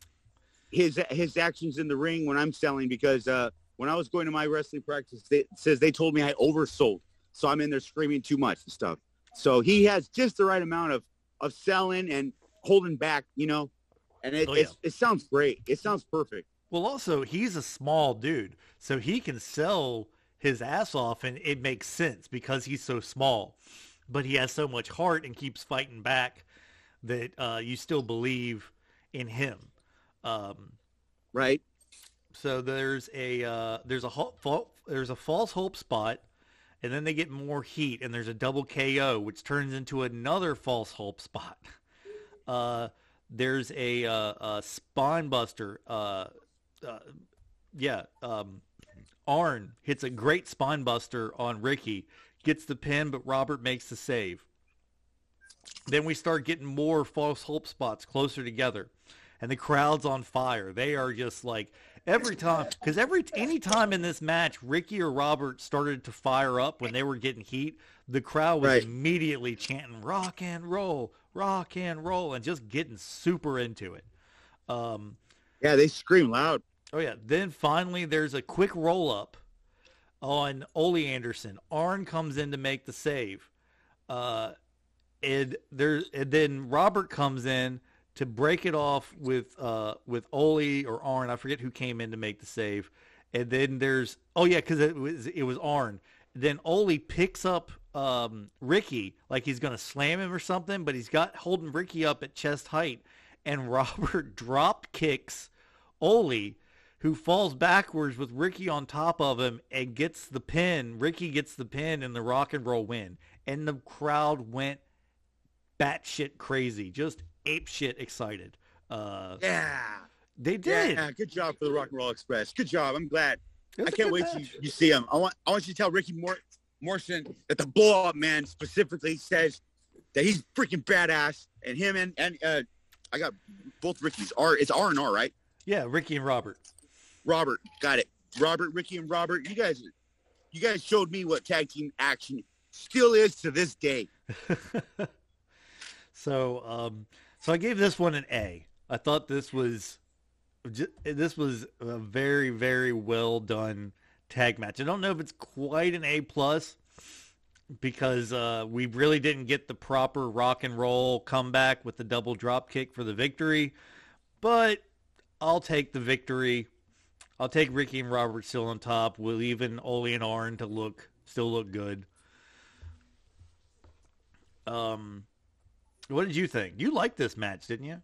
his his actions in the ring when I'm selling because uh, when I was going to my wrestling practice, it says they told me I oversold. So I'm in there screaming too much and stuff. So he has just the right amount of, of selling and holding back, you know, and it, oh, yeah. it sounds great. It sounds perfect. Well, also he's a small dude, so he can sell his ass off and it makes sense because he's so small, but he has so much heart and keeps fighting back that uh, you still believe in him. Um, right. So there's a uh, there's a ho- there's a false hope spot, and then they get more heat, and there's a double KO, which turns into another false hope spot. Uh, there's a, uh, a spine buster. Uh, uh, yeah, um, Arn hits a great spine buster on Ricky, gets the pin, but Robert makes the save. Then we start getting more false hope spots closer together, and the crowd's on fire. They are just like every time because every any time in this match ricky or robert started to fire up when they were getting heat the crowd was right. immediately chanting rock and roll rock and roll and just getting super into it um, yeah they scream loud oh yeah then finally there's a quick roll up on ole anderson arn comes in to make the save uh, and there and then robert comes in to break it off with uh, with Ole or Arn. I forget who came in to make the save. And then there's oh yeah, because it was it was Arn. Then Ole picks up um, Ricky like he's gonna slam him or something, but he's got holding Ricky up at chest height, and Robert drop kicks Ole, who falls backwards with Ricky on top of him and gets the pin. Ricky gets the pin and the rock and roll win, and the crowd went batshit crazy, just ape shit excited. Uh, yeah. They did. Yeah, good job for the Rock and Roll Express. Good job. I'm glad. I can't wait till match. you, you see him. I want I want you to tell Ricky Mor- Morrison that the blow up man specifically says that he's freaking badass, and him and and uh, I got both Ricky's R. It's R and R, right? Yeah, Ricky and Robert. Robert, got it. Robert, Ricky, and Robert. You guys, you guys showed me what tag team action still is to this day. so, um, so I gave this one an A. I thought this was, this was a very, very well done tag match. I don't know if it's quite an A plus because uh, we really didn't get the proper rock and roll comeback with the double drop kick for the victory, but I'll take the victory. I'll take Ricky and Robert still on top. We'll even Ole and Arn to look still look good. Um, what did you think? You liked this match, didn't you?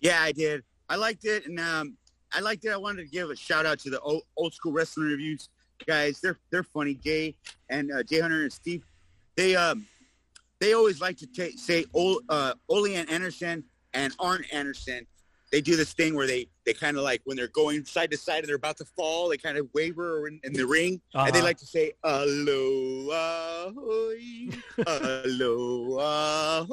Yeah, I did. I liked it, and um, I liked it. I wanted to give a shout out to the old, old school wrestling reviews guys. They're they're funny. Jay and uh, Jay Hunter and Steve. They um they always like to ta- say Ole, uh, Ole and Anderson and Arn Anderson. They do this thing where they they kind of like when they're going side to side and they're about to fall, they kind of waver in, in the ring, and they Uh-huh. like to say "Aloha, aloha,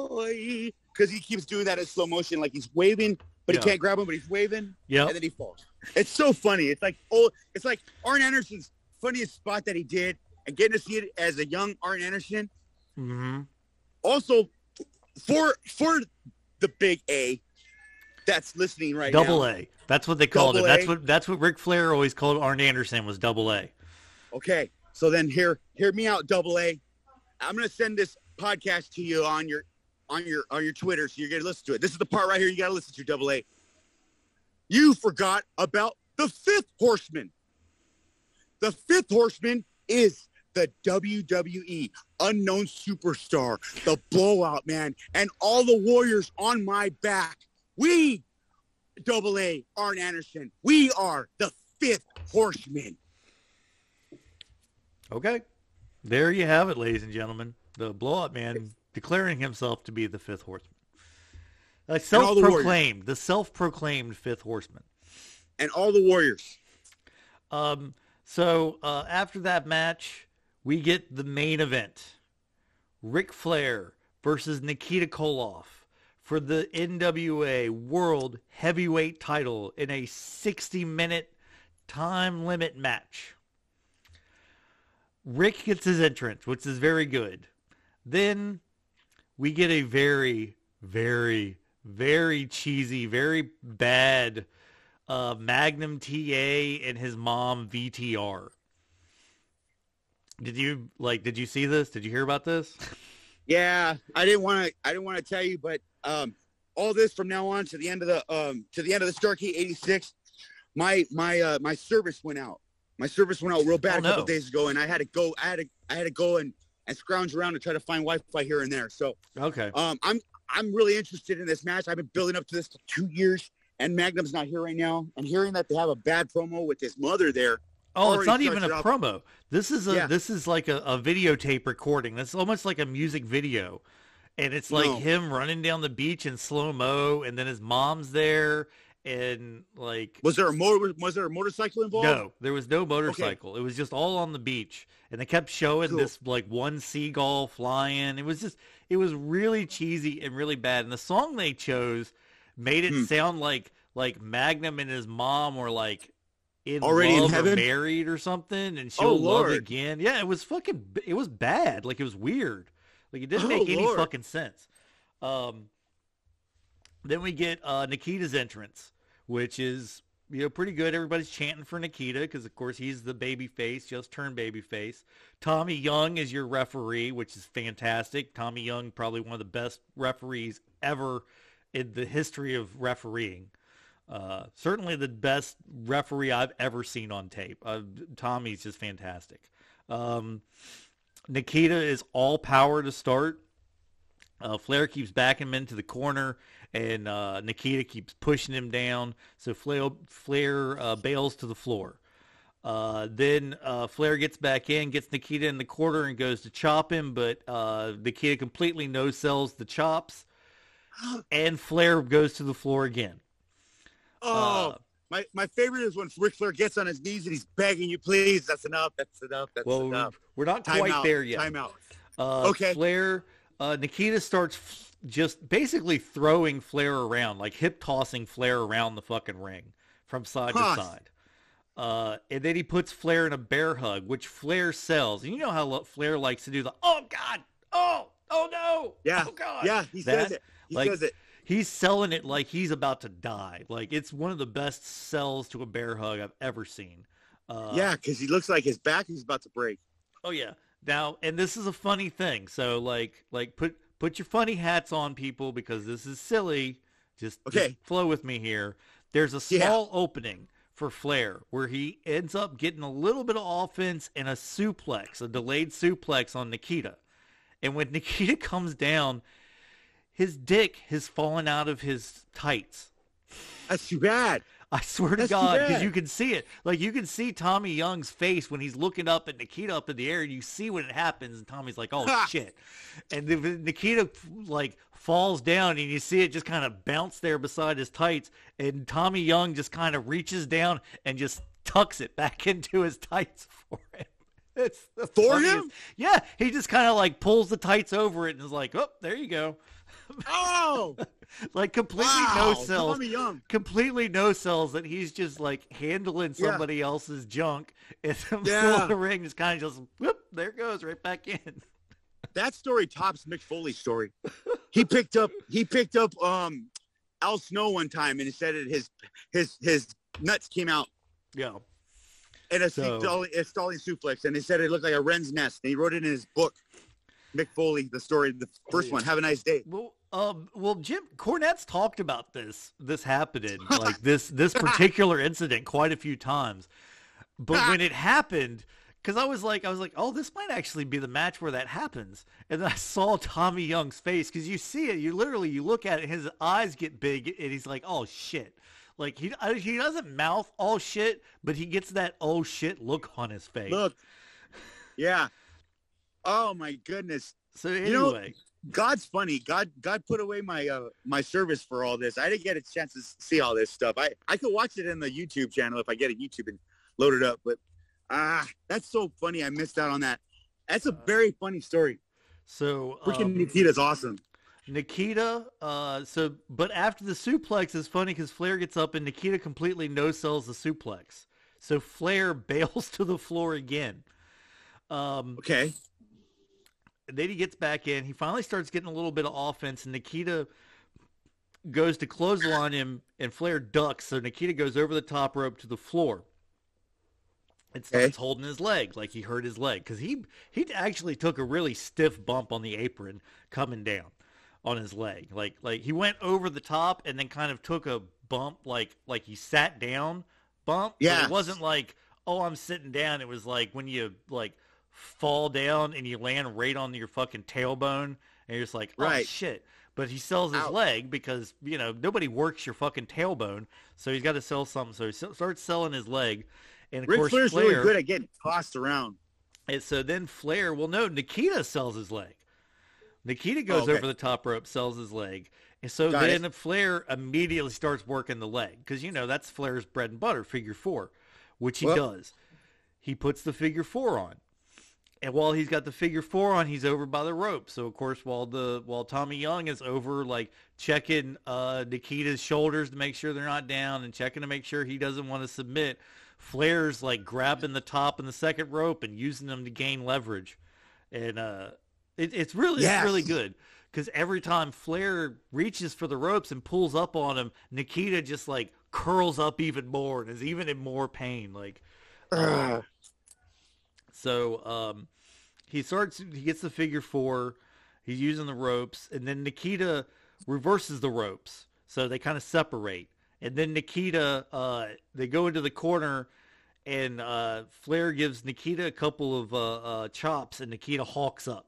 because he keeps doing that in slow motion, like he's waving, but Yeah. he can't grab him, but he's waving, Yep. and then he falls. It's so funny. It's like oh, it's like Arn Anderson's funniest spot that he did, and getting to see it as a young Arn Anderson. hmm Also, for for the big A that's listening right Double now. A. That's what they called Double it. That's what that's what Ric Flair always called Arn Anderson was double A. Okay, so then hear hear me out, Double A. I'm gonna send this podcast to you on your on your on your Twitter, so you're gonna listen to it. This is the part right here you gotta listen to, Double A. You forgot about the fifth horseman. The fifth horseman is the WWE unknown superstar, the blowout man, and all the warriors on my back. We, Double A, Arn Anderson, we are the fifth horseman. Okay. There you have it, ladies and gentlemen. The blow up man declaring himself to be the fifth horseman. A self-proclaimed, the self-proclaimed fifth horseman. and all the warriors. Um, so uh, after that match, we get the main event: Ric Flair versus Nikita Koloff for the NWA World Heavyweight Title in a 60-minute time limit match. Ric gets his entrance, which is very good. Then we get a very, very, very cheesy, very bad uh, Magnum TA and his mom VTR. Did you like? Did you see this? Did you hear about this? Yeah, I didn't want to. I didn't want to tell you, but um, all this from now on to the end of the um to the end of the Starrcade '86, my my uh my service went out. My service went out real bad Oh, a couple no. days ago, and I had to go. I had to I had to go and and scrounge around to try to find Wi-Fi here and there. So Okay. um, I'm I'm really interested in this match. I've been building up to this for two years, and Magnum's not here right now. And hearing that they have a bad promo with his mother there, Oh, it's not even a it promo. This is a Yeah. this is like a, a videotape recording. That's almost like a music video. And it's like No. him running down the beach in slow mo and then his mom's there and like was there a motor? Was there a motorcycle involved? No, there was no motorcycle. It was just all on the beach, and they kept showing Cool. this like one seagull flying. It was just, it was really cheesy and really bad. And the song they chose made it Hmm. sound like like Magnum and his mom were like in Already in heaven? married or something, and she'll Oh, love Lord. again. Yeah, it was fucking, it was bad. Like it was weird. Like it didn't Oh, make any Lord. fucking sense. Um, then we get uh, Nikita's entrance, which is you know pretty good. Everybody's chanting for Nikita because of course he's the baby face, just turned baby face. Tommy Young is your referee, which is fantastic. Tommy Young, probably one of the best referees ever in the history of refereeing. Uh, certainly the best referee I've ever seen on tape. Uh, Tommy's just fantastic. Um, Nikita is all power to start. Uh, Flair keeps backing him into the corner, and uh, Nikita keeps pushing him down. So Flair, Flair uh, bails to the floor. Uh, then uh, Flair gets back in, gets Nikita in the corner, and goes to chop him, but uh, Nikita completely no sells the chops, and Flair goes to the floor again. Oh, Uh, my, my favorite is when Ric Flair gets on his knees and he's begging you, please. That's enough. That's enough. That's well, enough. we're not Time quite out. there yet. Time out. Uh, Okay. Flair, uh, Nikita starts f- just basically throwing Flair around, like hip tossing Flair around the fucking ring from side Huh. to side. Uh, and then he puts Flair in a bear hug, which Flair sells. And you know how Flair likes to do the, oh God, oh, oh no, Yeah. oh God. Yeah, he That, says it. He like, says it. He's selling it like he's about to die. Like it's one of the best sells to a bear hug I've ever seen. Uh, yeah, because he looks like his back is about to break. Oh yeah. Now, and this is a funny thing. So like like put put your funny hats on people because this is silly. Just, just Okay. flow with me here. There's a Yeah. small opening for Flair where he ends up getting a little bit of offense and a suplex, a delayed suplex on Nikita. And when Nikita comes down, his dick has fallen out of his tights. That's too bad. I swear to That's too God, because you can see it. Like you can see Tommy Young's face when he's looking up at Nikita up in the air, and you see when it happens, and Tommy's like, "Oh Ha! shit!" And then Nikita like falls down, and you see it just kind of bounce there beside his tights, and Tommy Young just kind of reaches down and just tucks it back into his tights for him. It's For funniest- him? Yeah, he just kind of like pulls the tights over it and is like, "Oh, there you go." Oh, Like completely wow. no cells completely no cells that he's just like handling Yeah. somebody else's junk and the middle Yeah. the ring, just kind of just whoop, there it goes right back in. That story tops Mick Foley's story. He picked up he picked up um Al Snow one time and he said that his his his nuts came out Yeah. And a, So- stalling, a stalling suplex and he said it looked like a wren's nest. And he wrote it in his book. Mick Foley, the story, the first yeah. one. Have a nice day. Well, um, well, Jim Cornette's talked about this this happening, like this this particular incident, quite a few times. But when it happened, because I was like, I was like, oh, this might actually be the match where that happens. And then I saw Tommy Young's face because you see it, you literally you look at it, his eyes get big, and he's like, oh shit. Like he he doesn't mouth all shit, but he gets that oh shit look on his face. Look. Yeah. Oh my goodness. So you know- anyway, God's funny. God God put away my uh my service for all this. I didn't get a chance to see all this stuff. I I could watch it in the YouTube channel if I get a YouTube and load it up. But ah, that's so funny. I missed out on that. That's a very funny story. so Freaking um, Nikita's awesome. Nikita, uh, so but after the suplex is funny because Flair gets up and Nikita completely no sells the suplex. So Flair bails to the floor again. Um, Okay. Then he gets back in. He finally starts getting a little bit of offense, and Nikita goes to close on him, and Flair ducks. So Nikita goes over the top rope to the floor. And starts Okay. holding his leg like he hurt his leg because he he actually took a really stiff bump on the apron coming down on his leg. Like like he went over the top and then kind of took a bump like like he sat down bump. Yeah. it wasn't like oh I'm sitting down. It was like when you like fall down and you land right on your fucking tailbone and you're just like oh Right. shit. But he sells his Ouch. leg because you know nobody works your fucking tailbone, so he's got to sell something. So he starts selling his leg, and of Ric course Flair's Flair. really good at getting tossed around. And so then Flair, well, no, Nikita sells his leg. Nikita oh, goes okay. over the top rope, sells his leg. And so Got then Flair immediately starts working the leg because, you know, that's Flair's bread and butter, figure four, which he Well- does. He puts the figure four on. And while he's got the figure four on, he's over by the rope. So of course, while the while Tommy Young is over, like checking uh, Nikita's shoulders to make sure they're not down, and checking to make sure he doesn't want to submit, Flair's like grabbing the top and the second rope and using them to gain leverage, and uh, it, it's really it's really good because every time Flair reaches for the ropes and pulls up on him, Nikita just like curls up even more and is even in more pain. Like Ugh. So um, he starts. He gets the figure four. He's using the ropes, and then Nikita reverses the ropes, so they kind of separate. And then Nikita, uh, they go into the corner, and uh, Flair gives Nikita a couple of uh, uh, chops, and Nikita hawks up.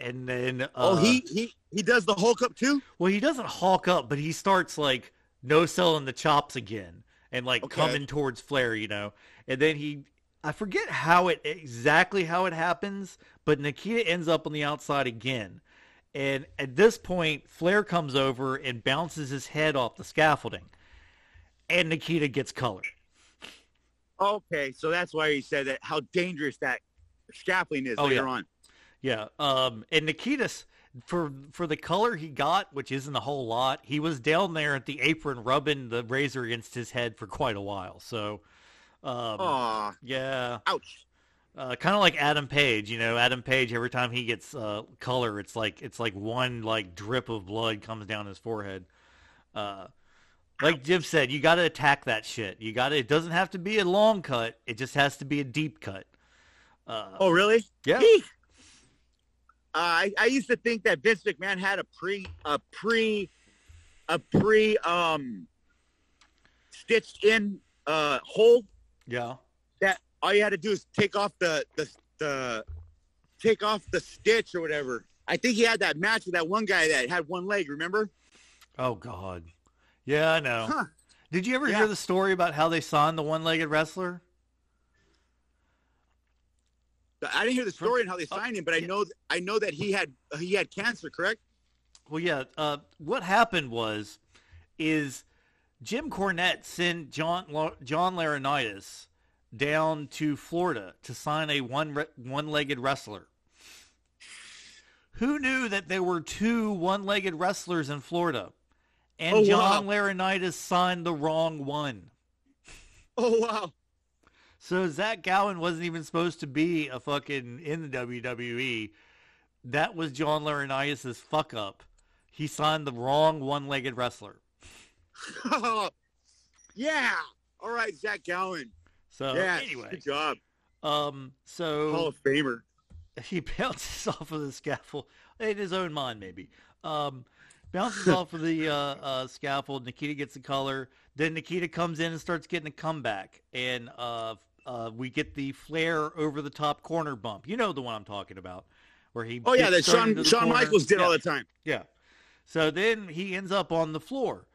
And then, uh, oh, he he he does the Hulk up too. well, he doesn't hawk up, but he starts like no selling the chops again and like Okay. coming towards Flair, you know. And then he, I forget how it exactly how it happens, but Nikita ends up on the outside again. And at this point, Flair comes over and bounces his head off the scaffolding. and Nikita gets color. Okay, so that's why he said that how dangerous that scaffolding is Oh, later yeah. on. Yeah. Um, and Nikitas, for for the color he got, which isn't a whole lot, he was down there at the apron rubbing the razor against his head for quite a while. So, um, Aw, yeah, ouch. uh, kind of like Adam Page. You know, Adam Page. Every time he gets uh, color, it's like it's like one like drip of blood comes down his forehead. Uh, like Jim said, you got to attack that shit. You got to. It doesn't have to be a long cut. It just has to be a deep cut. Uh, Oh, really? yeah. Uh, I, I used to think that Vince McMahon had a pre a pre a pre um stitched in uh hole Yeah. that all you had to do is take off the the the take off the stitch or whatever. I think he had that match with that one guy that had one leg, remember? Oh God. Yeah, I know. Huh. Did you ever Yeah. hear the story about how they signed the one-legged wrestler? I didn't hear the story and how they signed him, but I know I know that he had he had cancer, correct? Well, yeah. Uh, what happened was, is Jim Cornette sent John John Laurinaitis down to Florida to sign a one one-legged wrestler. Who knew that there were two one-legged wrestlers in Florida, and Oh, John wow. Laurinaitis signed the wrong one. Oh wow. So Zach Gowen wasn't even supposed to be a fucking in the WWE. That was John Laurinaitis' fuck up. He signed the wrong one-legged wrestler. yeah. All right, Zach Gowen. So yeah. anyway, Good job. um, Hall so of Famer. he bounces off of the scaffold in his own mind, maybe. Um, bounces off of the uh, uh, scaffold. Nikita gets the color. Then Nikita comes in and starts getting a comeback, and uh, uh, we get the Flair over the top corner bump. You know the one I'm talking about, where he. Oh yeah, that Shawn Shawn corner. Michaels did Yeah. all the time. Yeah. So then he ends up on the floor.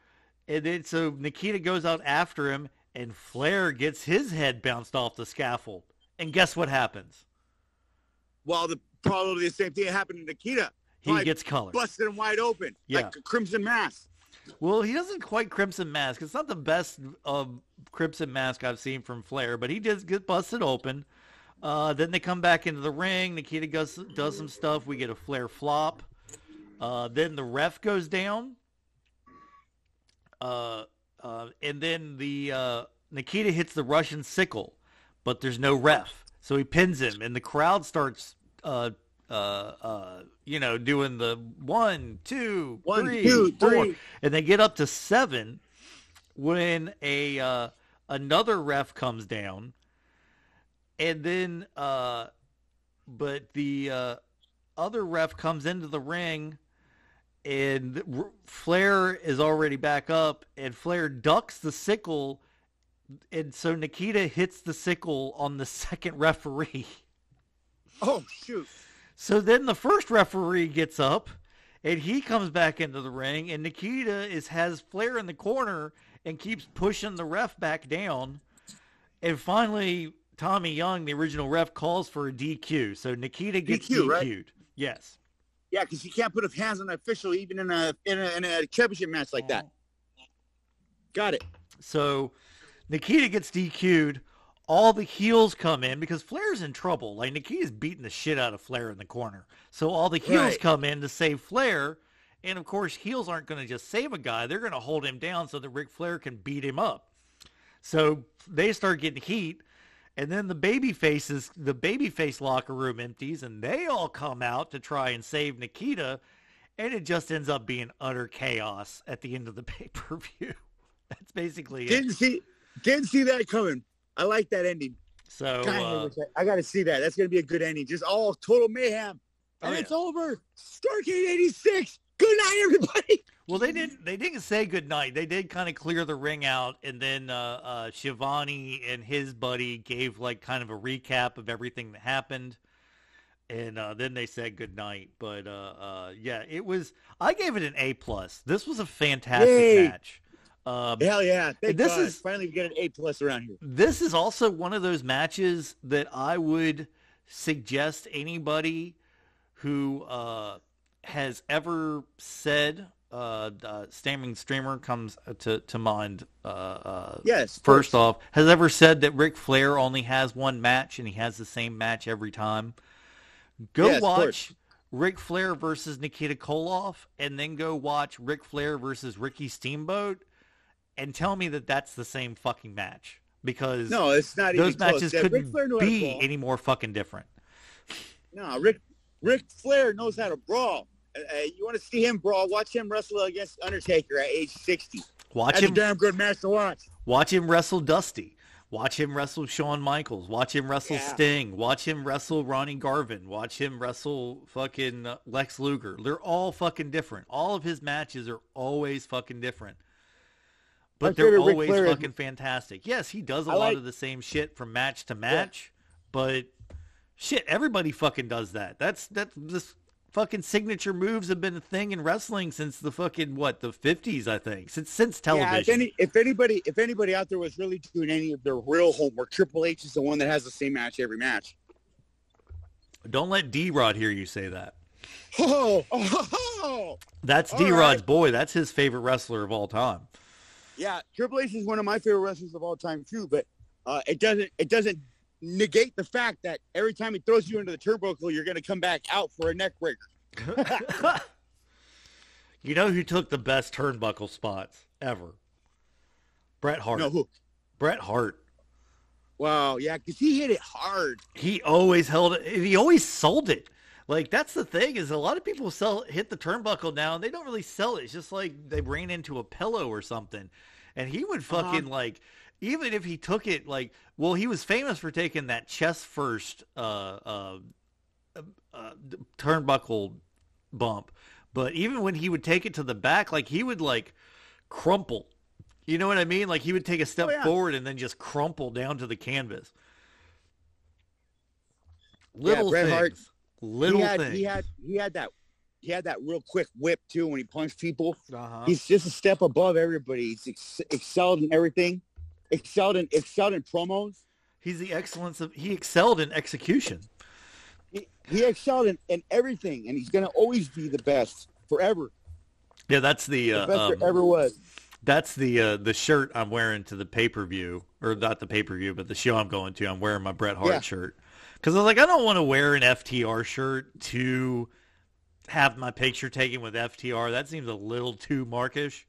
And then so Nikita goes out after him and Flair gets his head bounced off the scaffold. And guess what happens? Well, the probably the same thing happened to Nikita. He gets color. Busted him wide open. Yeah. Like a crimson mask. Well, he doesn't quite Crimson Mask. It's not the best um, Crimson Mask I've seen from Flair, but he does get busted open. Uh, then they come back into the ring. Nikita does, does some stuff. We get a Flair flop. Uh, then the ref goes down. Uh, uh, and then the uh, Nikita hits the Russian sickle, but there's no ref, so he pins him, and the crowd starts, uh, uh, uh, you know, doing the one, two, One, three, two, four three. and they get up to seven when a uh, another ref comes down, and then uh, but the uh, other ref comes into the ring, and R- Flair is already back up, and Flair ducks the sickle, and so Nikita hits the sickle on the second referee. Oh shoot. So then the first referee gets up and he comes back into the ring and Nikita is has Flair in the corner and keeps pushing the ref back down. And finally Tommy Young, the original ref, calls for a DQ. So Nikita gets DQ, DQ'd. right? Yes. Yeah, because you can't put his hands on an official even in a in a, in a championship match like that. Got it. So Nikita gets DQ'd. All the heels come in because Flair's in trouble. Like Nikita's beating the shit out of Flair in the corner. So all the heels Right. come in to save Flair. And of course, heels aren't going to just save a guy. They're going to hold him down so that Ric Flair can beat him up. So they start getting heat. And then the baby faces, the baby face locker room empties and they all come out to try and save Nikita. And it just ends up being utter chaos at the end of the pay-per-view. That's basically it. Didn't see didn't see that coming. I like that ending. So God, uh, I, I got to see that. That's gonna be a good ending. Just all total mayhem, Oh, and yeah. it's over. Starrcade '86. Good night, everybody. well, they didn't they didn't say goodnight. They did kind of clear the ring out, and then uh, uh, Schiavone and his buddy gave like kind of a recap of everything that happened, and uh, then they said goodnight. But uh, uh, yeah, it was. I gave it an A plus. This was a fantastic Yay. match. Um, Hell yeah! Thank This God. is- finally we get an A plus around here. this is also one of those matches that I would suggest anybody who uh, has ever said uh, uh, Stamming Streamer comes to to mind. Uh, uh, Yes. first course. off, has ever said that Ric Flair only has one match and he has the same match every time. Go Yes, watch. Ric Flair versus Nikita Koloff, and then go watch Ric Flair versus Ricky Steamboat, and tell me that that's the same fucking match because No, it's not those even close. matches Yeah, Ric couldn't Flair knew how to be any more fucking different. No, Ric Ric Flair knows how to brawl. Uh, uh, you want to see him brawl? Watch him wrestle against Undertaker at age 60. Watch That's a him damn good match to watch. Watch him wrestle Dusty. Watch him wrestle Shawn Michaels. Watch him wrestle Yeah. Sting. Watch him wrestle Ronnie Garvin. Watch him wrestle fucking Lex Luger. They're all fucking different. All of his matches are always fucking different. My But they're always is- fucking fantastic. Yes, he does a I lot like- of the same shit from match to match, but shit, everybody fucking does that. That's that's this fucking signature moves have been a thing in wrestling since the fucking what, the 50s, I think. Since since television. Yeah, if, any, if anybody if anybody out there was really doing any of their real homework, Triple H is the one that has the same match every match. Don't let D-Rod hear you say that. Oh, oh, oh, That's D Rod's right. boy. That's his favorite wrestler of all time. yeah, Triple H is one of my favorite wrestlers of all time too. But uh, it doesn't it doesn't negate the fact that every time he throws you into the turnbuckle, you're going to come back out for a neck breaker. you know who took the best turnbuckle spots ever? Bret Hart. No, who? Bret Hart. Wow, yeah, because he hit it hard. He always held it. He always sold it. Like that's the thing is a lot of people sell hit the turnbuckle now and they don't really sell it. It's just like they ran into a pillow or something. And he would Uh-huh. fucking like even if he took it like well he was famous for taking that chest first uh uh, uh turnbuckle bump. But even when he would take it to the back like he would like crumple. You know what I mean? Like he would take a step Oh, yeah. forward and then just crumple down to the canvas. Little Bret things. Hart, Little he had, things. He had he had that he had that real quick whip too when he punched people. uh-huh. He's just a step above everybody. He's ex- excelled in everything. Excelled in excelled in promos. He's the excellence of. He excelled in execution. He, he excelled in, in everything, and he's gonna always be the best forever. Yeah, that's the. The Uh, best um, there ever was. that's the uh, the shirt I'm wearing to the pay per view, or not the pay per view, but the show I'm going to. I'm wearing my Bret Hart Yeah. shirt because I was like, I don't want to wear an FTR shirt to have my picture taken with FTR. That seems a little too markish.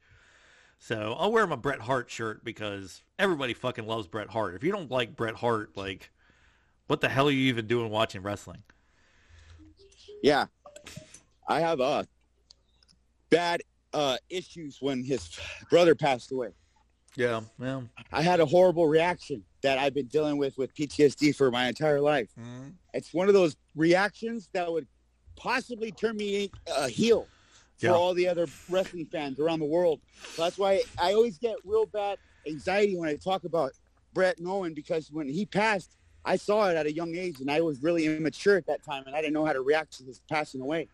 So I'll wear my Bret Hart shirt because everybody fucking loves Bret Hart. If you don't like Bret Hart, like, what the hell are you even doing watching wrestling? Yeah, I have uh bad uh issues when his brother passed away. Yeah, yeah. I had a horrible reaction that I've been dealing with with PTSD for my entire life. It's one of those reactions that would possibly turn me a heel for Yeah. all the other wrestling fans around the world. So that's why I always get real bad anxiety when I talk about Brett Owen because when he passed, I saw it at a young age and I was really immature at that time and I didn't know how to react to his passing away.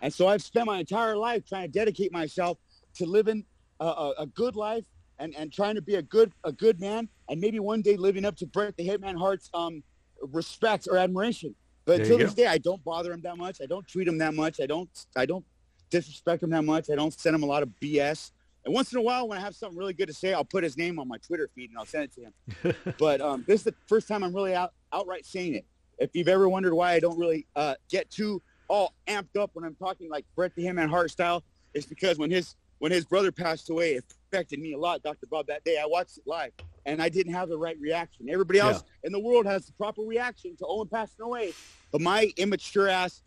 And so I've spent my entire life trying to dedicate myself to living a, a, a good life and, and trying to be a good a good man and maybe one day living up to Bret the Hitman Hart's um, respect or admiration. But There until this day, I don't bother him that much. I don't treat him that much. I don't I don't disrespect him that much. I don't send him a lot of BS. And once in a while, when I have something really good to say, I'll put his name on my Twitter feed and I'll send it to him. but um, this is the first time I'm really out, outright saying it. If you've ever wondered why I don't really uh, get too all amped up when I'm talking like Bret the Hitman Hart style, it's because when his when his brother passed away, it affected me a lot, Dr. Bob. That day, I watched it live, and I didn't have the right reaction. Everybody else in the world has the proper reaction to Owen passing away, but my immature ass,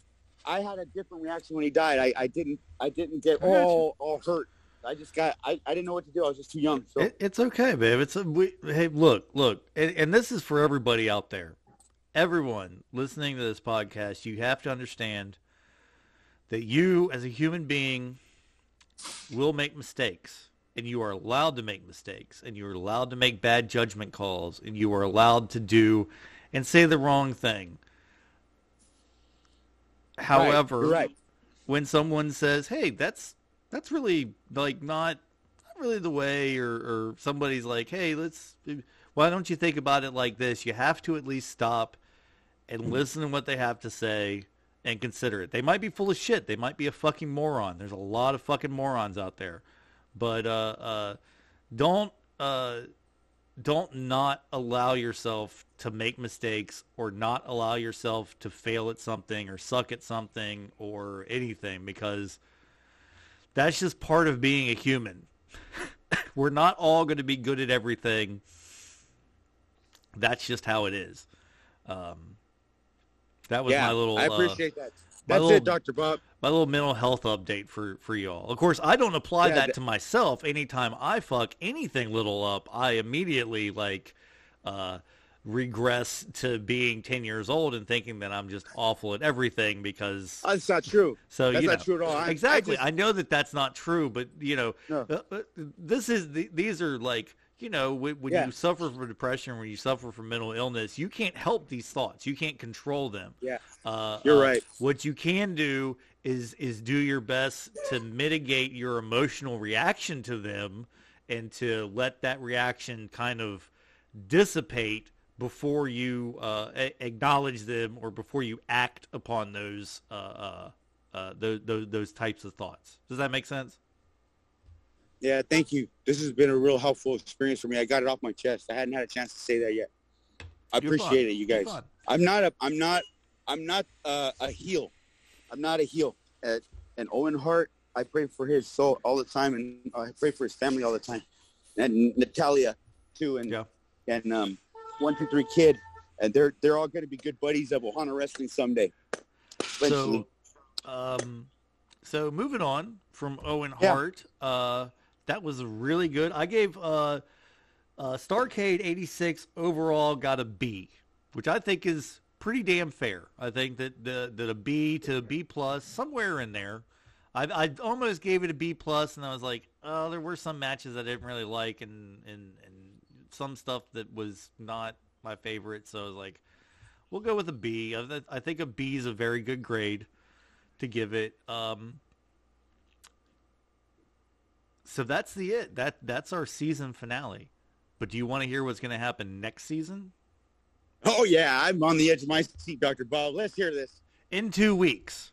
I had a different reaction when he died. I, I didn't I didn't get all all hurt. I just got I, I didn't know what to do. I was just too young. So It, it's okay, babe. It's a, we, hey, look, look, and, and this is for everybody out there. Everyone listening to this podcast, you have to understand that you, as a human being, will make mistakes, and you are allowed to make mistakes, and you are allowed to make bad judgment calls, and you are allowed to do and say the wrong thing. However, you're right. when someone says, "Hey, that's that's really like not not really the way," or or somebody's like, "Hey, let's why don't you think about it like this?" You have to at least stop and listen to what they have to say and consider it. They might be full of shit. They might be a fucking moron. There's a lot of fucking morons out there. But uh, uh, don't uh, don't not allow yourself to make mistakes or not allow yourself to fail at something or suck at something or anything because that's just part of being a human. We're not all going to be good at everything. That's just how it is. Um, that was yeah, my little. I appreciate uh, appreciate that. That's little- it, Doctor Bob. my little mental health update for for y'all. Of course, I don't apply Yeah, that th- to myself. Anytime I fuck anything little up, I immediately like uh regress to being 10 years old and thinking that I'm just awful at everything because That's not true. so That's you not true at all. I- I exactly. just- I, know that that's not true, but you know, No. uh, uh, this is the, these are like you know when, when Yeah. you suffer from depression, when you suffer from mental illness, you can't help these thoughts. You can't control them. Yeah. Uh, You're uh, right. What you can do is is do your best to mitigate your emotional reaction to them and to let that reaction kind of dissipate before you uh, a- acknowledge them or before you act upon those uh, uh, uh, those, those those types of thoughts. Does that make sense? Yeah, thank you. This has been a real helpful experience for me. I got it off my chest. I hadn't had a chance to say that yet. I You're appreciate it, you guys. I'm not a I'm not I'm not uh, a heel. I'm not a heel. Uh, and Owen Hart, I pray for his soul all the time, and I pray for his family all the time, and Natalya too, and Yeah. and um, one two three kid, and they're they're all going to be good buddies of Ohana Wrestling someday. Eventually. So, um, so moving on from Owen Yeah. Hart, uh, that was really good. I gave uh, uh, Starrcade '86 overall got a B, which I think is pretty damn fair. I think that the that a B to a B plus somewhere in there. I, I almost gave it a B plus, and I was like, oh, there were some matches I didn't really like, and and and some stuff that was not my favorite. So I was like, we'll go with a B. I, think a B is a very good grade to give it. Um, so that's the it. That that's our season finale. But do you want to hear what's going to happen next season? Oh yeah, I'm on the edge of my seat, Doctor Bob. Let's hear this. in two weeks.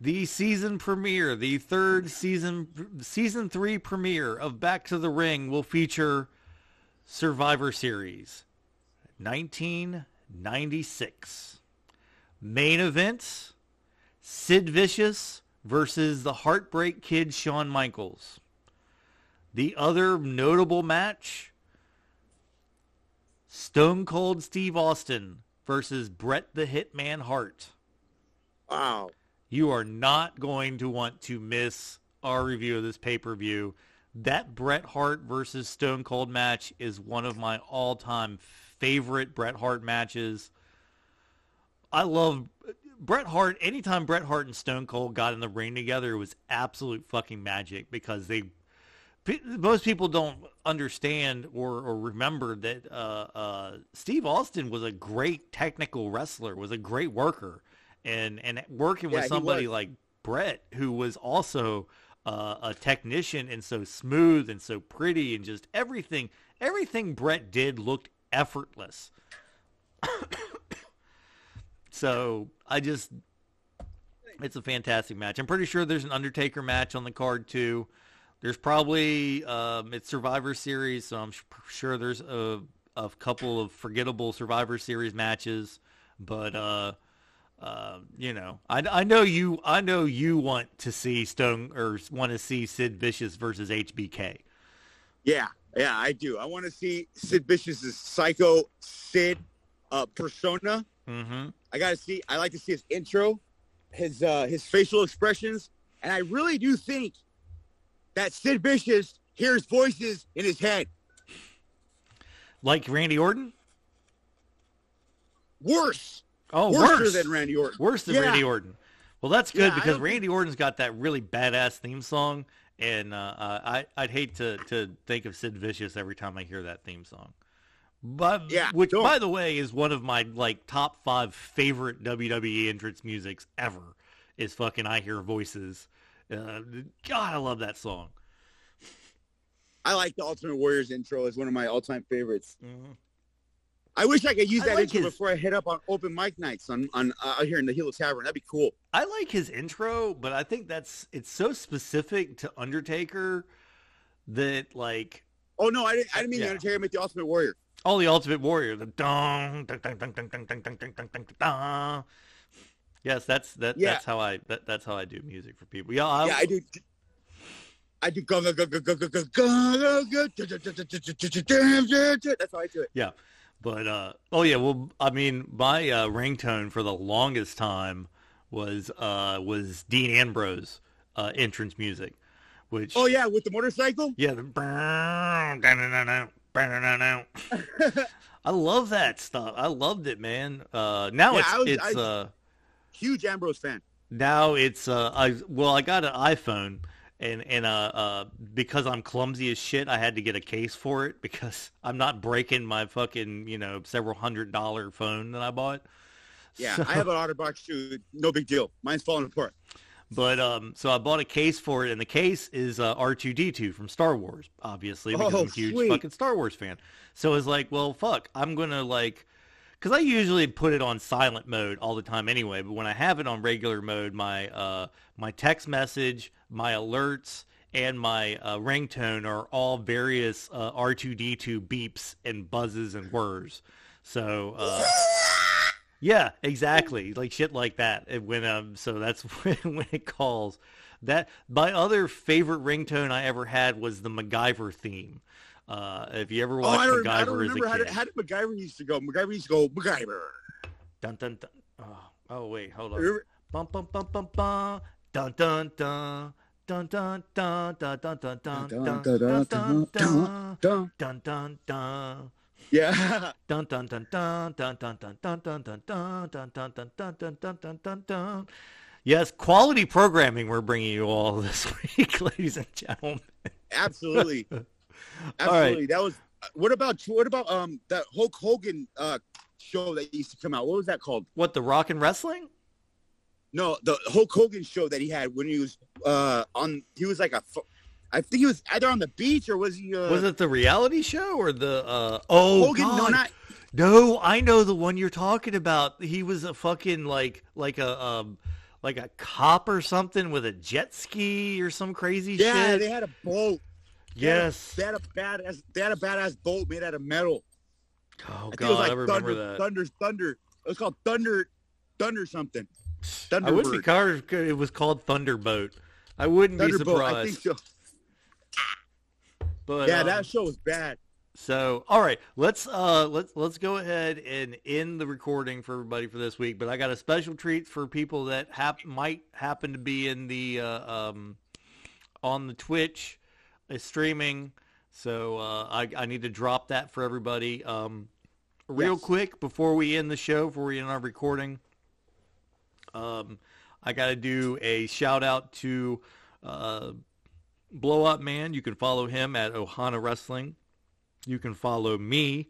The season premiere, the third season, season three premiere of Back to the Ring will feature Survivor Series 1996. Main events, Sid Vicious versus the Heartbreak Kid Shawn Michaels. The other notable match, Stone Cold Steve Austin versus Bret the Hitman Hart. Wow. You are not going to want to miss our review of this pay-per-view. That Bret Hart versus Stone Cold match is one of my all-time favorite Bret Hart matches. I love Bret Hart. Anytime Bret Hart and Stone Cold got in the ring together, it was absolute fucking magic because they most people don't understand or, or remember that uh, uh, Steve Austin was a great technical wrestler, was a great worker, and and working Yeah, with somebody like Bret, who was also uh, a technician and so smooth and so pretty and just everything everything Bret did looked effortless. So I just it's a fantastic match. I'm pretty sure there's an Undertaker match on the card too. There's probably um, it's Survivor Series, so I'm sure there's a, a couple of forgettable Survivor Series matches. But uh, uh, you know, I, I know you I know you want to see Stone or want to see Sid Vicious versus HBK. Yeah, yeah, I do. I want to see Sid Vicious's psycho Sid uh, persona. Mm-hmm. I got to see. I like to see his intro, his uh, his facial expressions, and I really do think that Sid Vicious hears voices in his head. Like Randy Orton? Worse, Oh, worse worse than Randy Orton. Worse than Yeah. Randy Orton. Well, that's good Yeah, because don't think- Randy Orton's got that really badass theme song, and uh, uh, I I'd hate to to think of Sid Vicious every time I hear that theme song. But Yeah, which don't. by the way is one of my like top five favorite WWE entrance musics ever. Is fucking I hear voices. Uh, God, I love that song. I like the Ultimate Warriors intro as one of my all-time favorites. I wish I could use that like intro his- before I head up on open mic nights on on uh, out here in the Hilo Tavern. That'd be cool. I like his intro, but I think that's it's so specific to Undertaker that like Oh no, I didn't. I didn't mean Yeah. the Undertaker. I meant the Ultimate Warrior. All the Ultimate Warrior, the dong, dong, dong, dong, dong, dong, dong, dong, dong, dong, dong. Yes, that's that. Yeah. That's how I. That, that's how I do music for people. Yeah, I, yeah, I do. I do go go go go go go go go go. That's how I do it. Yeah, but uh, oh yeah, well, I mean, my uh, ringtone for the longest time was uh was Dean Ambrose uh, entrance music, which Oh yeah, with the motorcycle. yeah, the I love that stuff. I loved it, man. Uh, now Yeah, it's was- it's I- uh Huge Ambrose fan. now it's uh I well I got an iPhone and and uh, uh because I'm clumsy as shit I had to get a case for it because I'm not breaking my fucking you know several hundred dollar phone that I bought. Yeah, So- I have an OtterBox too. No big deal. Mine's falling apart. But um, so I bought a case for it, and the case is uh, R2D2 from Star Wars, obviously, because Oh, I'm a huge sweet. fucking Star Wars fan. So it's like, well, fuck, I'm gonna like, because I usually put it on silent mode all the time anyway. But when I have it on regular mode, my uh, my text message, my alerts, and my uh, ringtone are all various uh, R2D2 beeps and buzzes and whirs. So. Uh, yeah, exactly. Like shit like that. And when um, so that's when, when it calls. That my other favorite ringtone I ever had was the MacGyver theme. Uh, if you ever Oh, watched I don't, MacGyver I don't as a remember how kid, did, how did MacGyver used to go. MacGyver used to go MacGyver. dun dun dun. Oh, oh wait, hold on. Remember- Bum bum bum bum dun dun. Dun dun dun dun dun dun dun dun dun dun dun Dun. dun dun dun. Yeah. Dun dun dun dun dun dun dun dun dun dun dun dun dun dun dun dun dun dun dun dun. Yes, quality programming we're bringing you all this week, ladies and gentlemen. Absolutely. Absolutely. That was. What about what about um that Hulk Hogan uh show that used to come out? What was that called? What the rock and wrestling? No, the Hulk Hogan show that he had when he was uh on. He was like a. I think he was either on the beach or was he? Uh, Was it the reality show or the uh oh Hogan? No, not. No, I know the one you're talking about. He was a fucking like like a um like a cop or something with a jet ski or some crazy Yeah, shit. Yeah, they had a boat. They had a- yes. They had a badass. They had a badass boat made out of metal. Oh I think it god, was like I remember Thunder, that. Thunder, Thunder. It was called Thunder, Thunder something. I wish it, car- it was called Thunderboat. I wouldn't be Thunderbolt. I think surprised. so. But Yeah, um, that show was bad. So, all right, let's uh let's let's go ahead and end the recording for everybody for this week. But I got a special treat for people that hap- might happen to be in the uh, um on the Twitch uh, streaming. So uh, I I need to drop that for everybody. Um, real Yes. quick before we end the show, before we end our recording. Um, I got to do a shout out to uh, Blow Up Man. You can follow him at Ohana Wrestling. You can follow me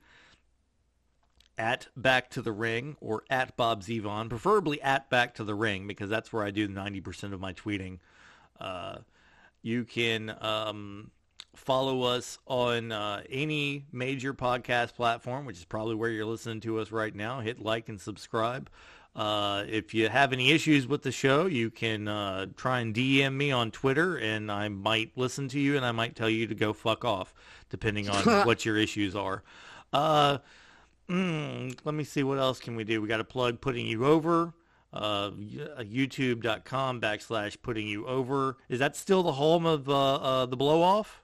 at Back to the Ring or at Bob Zevon, preferably at Back to the Ring because that's where I do 90% of my tweeting. Uh, you can um, follow us on uh, any major podcast platform, which is probably where you're listening to us right now. Hit like and subscribe. Uh, if you have any issues with the show, you can uh, try and DM me on Twitter, and I might listen to you, and I might tell you to go fuck off, depending on what your issues are. Uh, mm, let me see what else can we do. We got to plug putting you over. Uh, YouTube.com backslash putting you over. Is that still the home of uh, uh, the blow off?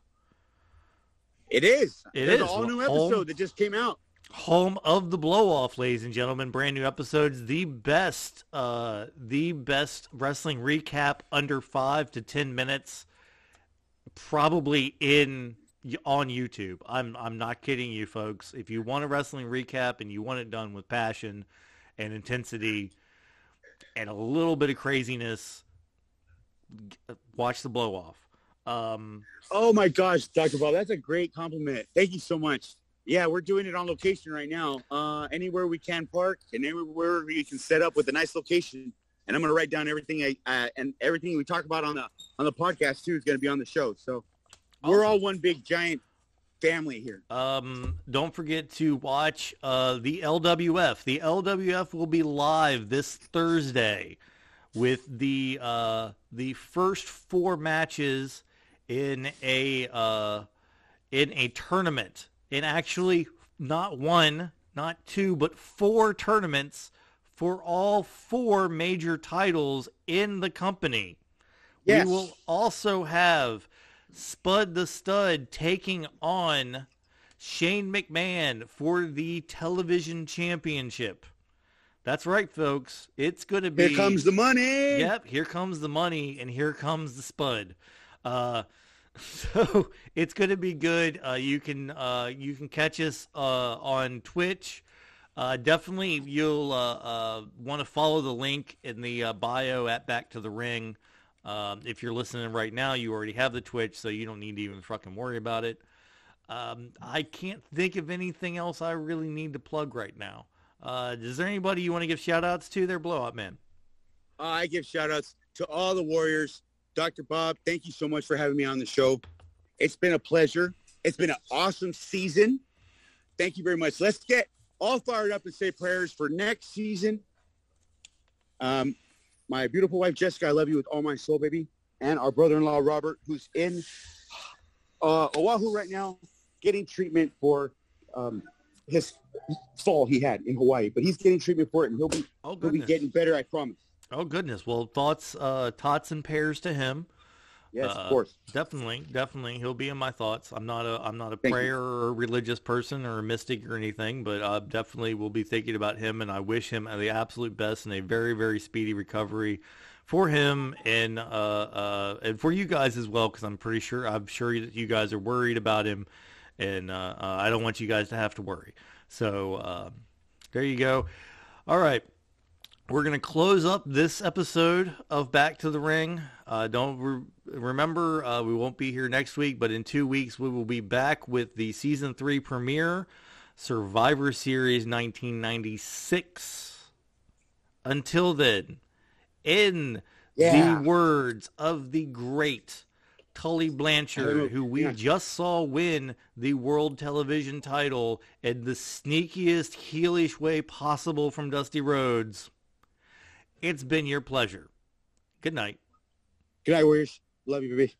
It is. It There's is. an all new Home- episode that just came out. Home of the blow off ladies and gentlemen brand new episodes the best uh the best wrestling recap under five to ten minutes probably in on youtube i'm i'm not kidding you folks if you want a wrestling recap and you want it done with passion and intensity and a little bit of craziness watch the blow off um Oh my gosh, Dr. Bob, that's a great compliment. Thank you so much. Yeah, we're doing it on location right now. Uh, anywhere we can park and anywhere we can set up with a nice location. And I'm going to write down everything I, uh, and everything we talk about on the on the podcast too is going to be on the show. So we're all one big giant family here. Um, don't forget to watch uh, the LWF. The LWF will be live this Thursday with the uh, the first four matches in a uh, in a tournament. In actually not one, not two, but four tournaments for all four major titles in the company. Yes. We will also have Spud the Stud taking on Shane McMahon for the television championship. That's right, folks. It's going to be. Here comes the money. Yep, here comes the money, and here comes the Spud. Uh, so it's going to be good. Uh, you can uh, you can catch us uh, on Twitch. Uh, definitely, you'll uh, uh, want to follow the link in the bio at Back to the Ring. Um, if you're listening right now, you already have the Twitch, so you don't need to even fucking worry about it. Um, I can't think of anything else I really need to plug right now. Is there anybody you want to give shout outs to? Their blowout man. I give shout outs to all the Warriors. Dr. Bob, thank you so much for having me on the show. It's been a pleasure. It's been an awesome season. Thank you very much. Let's get all fired up and say prayers for next season. Um, my beautiful wife, Jessica, I love you with all my soul, baby. And our brother-in-law, Robert, who's in uh, Oahu right now getting treatment for um, his fall he had in Hawaii. But he's getting treatment for it, and he'll be, Oh he'll be getting better, I promise. Oh goodness. Well, thoughts, uh, tots and pairs to him. Yes, Uh, of course. Definitely, definitely, he'll be in my thoughts. I'm not a, I'm not a Thank you. prayer or a religious person or a mystic or anything, but I definitely will be thinking about him, and I wish him the absolute best and a very, very speedy recovery for him and uh, uh, and for you guys as well, because I'm pretty sure I'm sure that you guys are worried about him, and uh, uh, I don't want you guys to have to worry. So uh, there you go. All right. We're going to close up this episode of Back to the Ring. Uh, don't re- remember, uh, we won't be here next week, but in two weeks we will be back with the season three premiere, Survivor Series 1996. Until then, in Yeah. the words of the great Tully Blanchard, who we Yeah. just saw win the world television title in the sneakiest, heelish way possible from Dusty Rhodes. It's been your pleasure. Good night. Good night, Warriors. Love you, baby.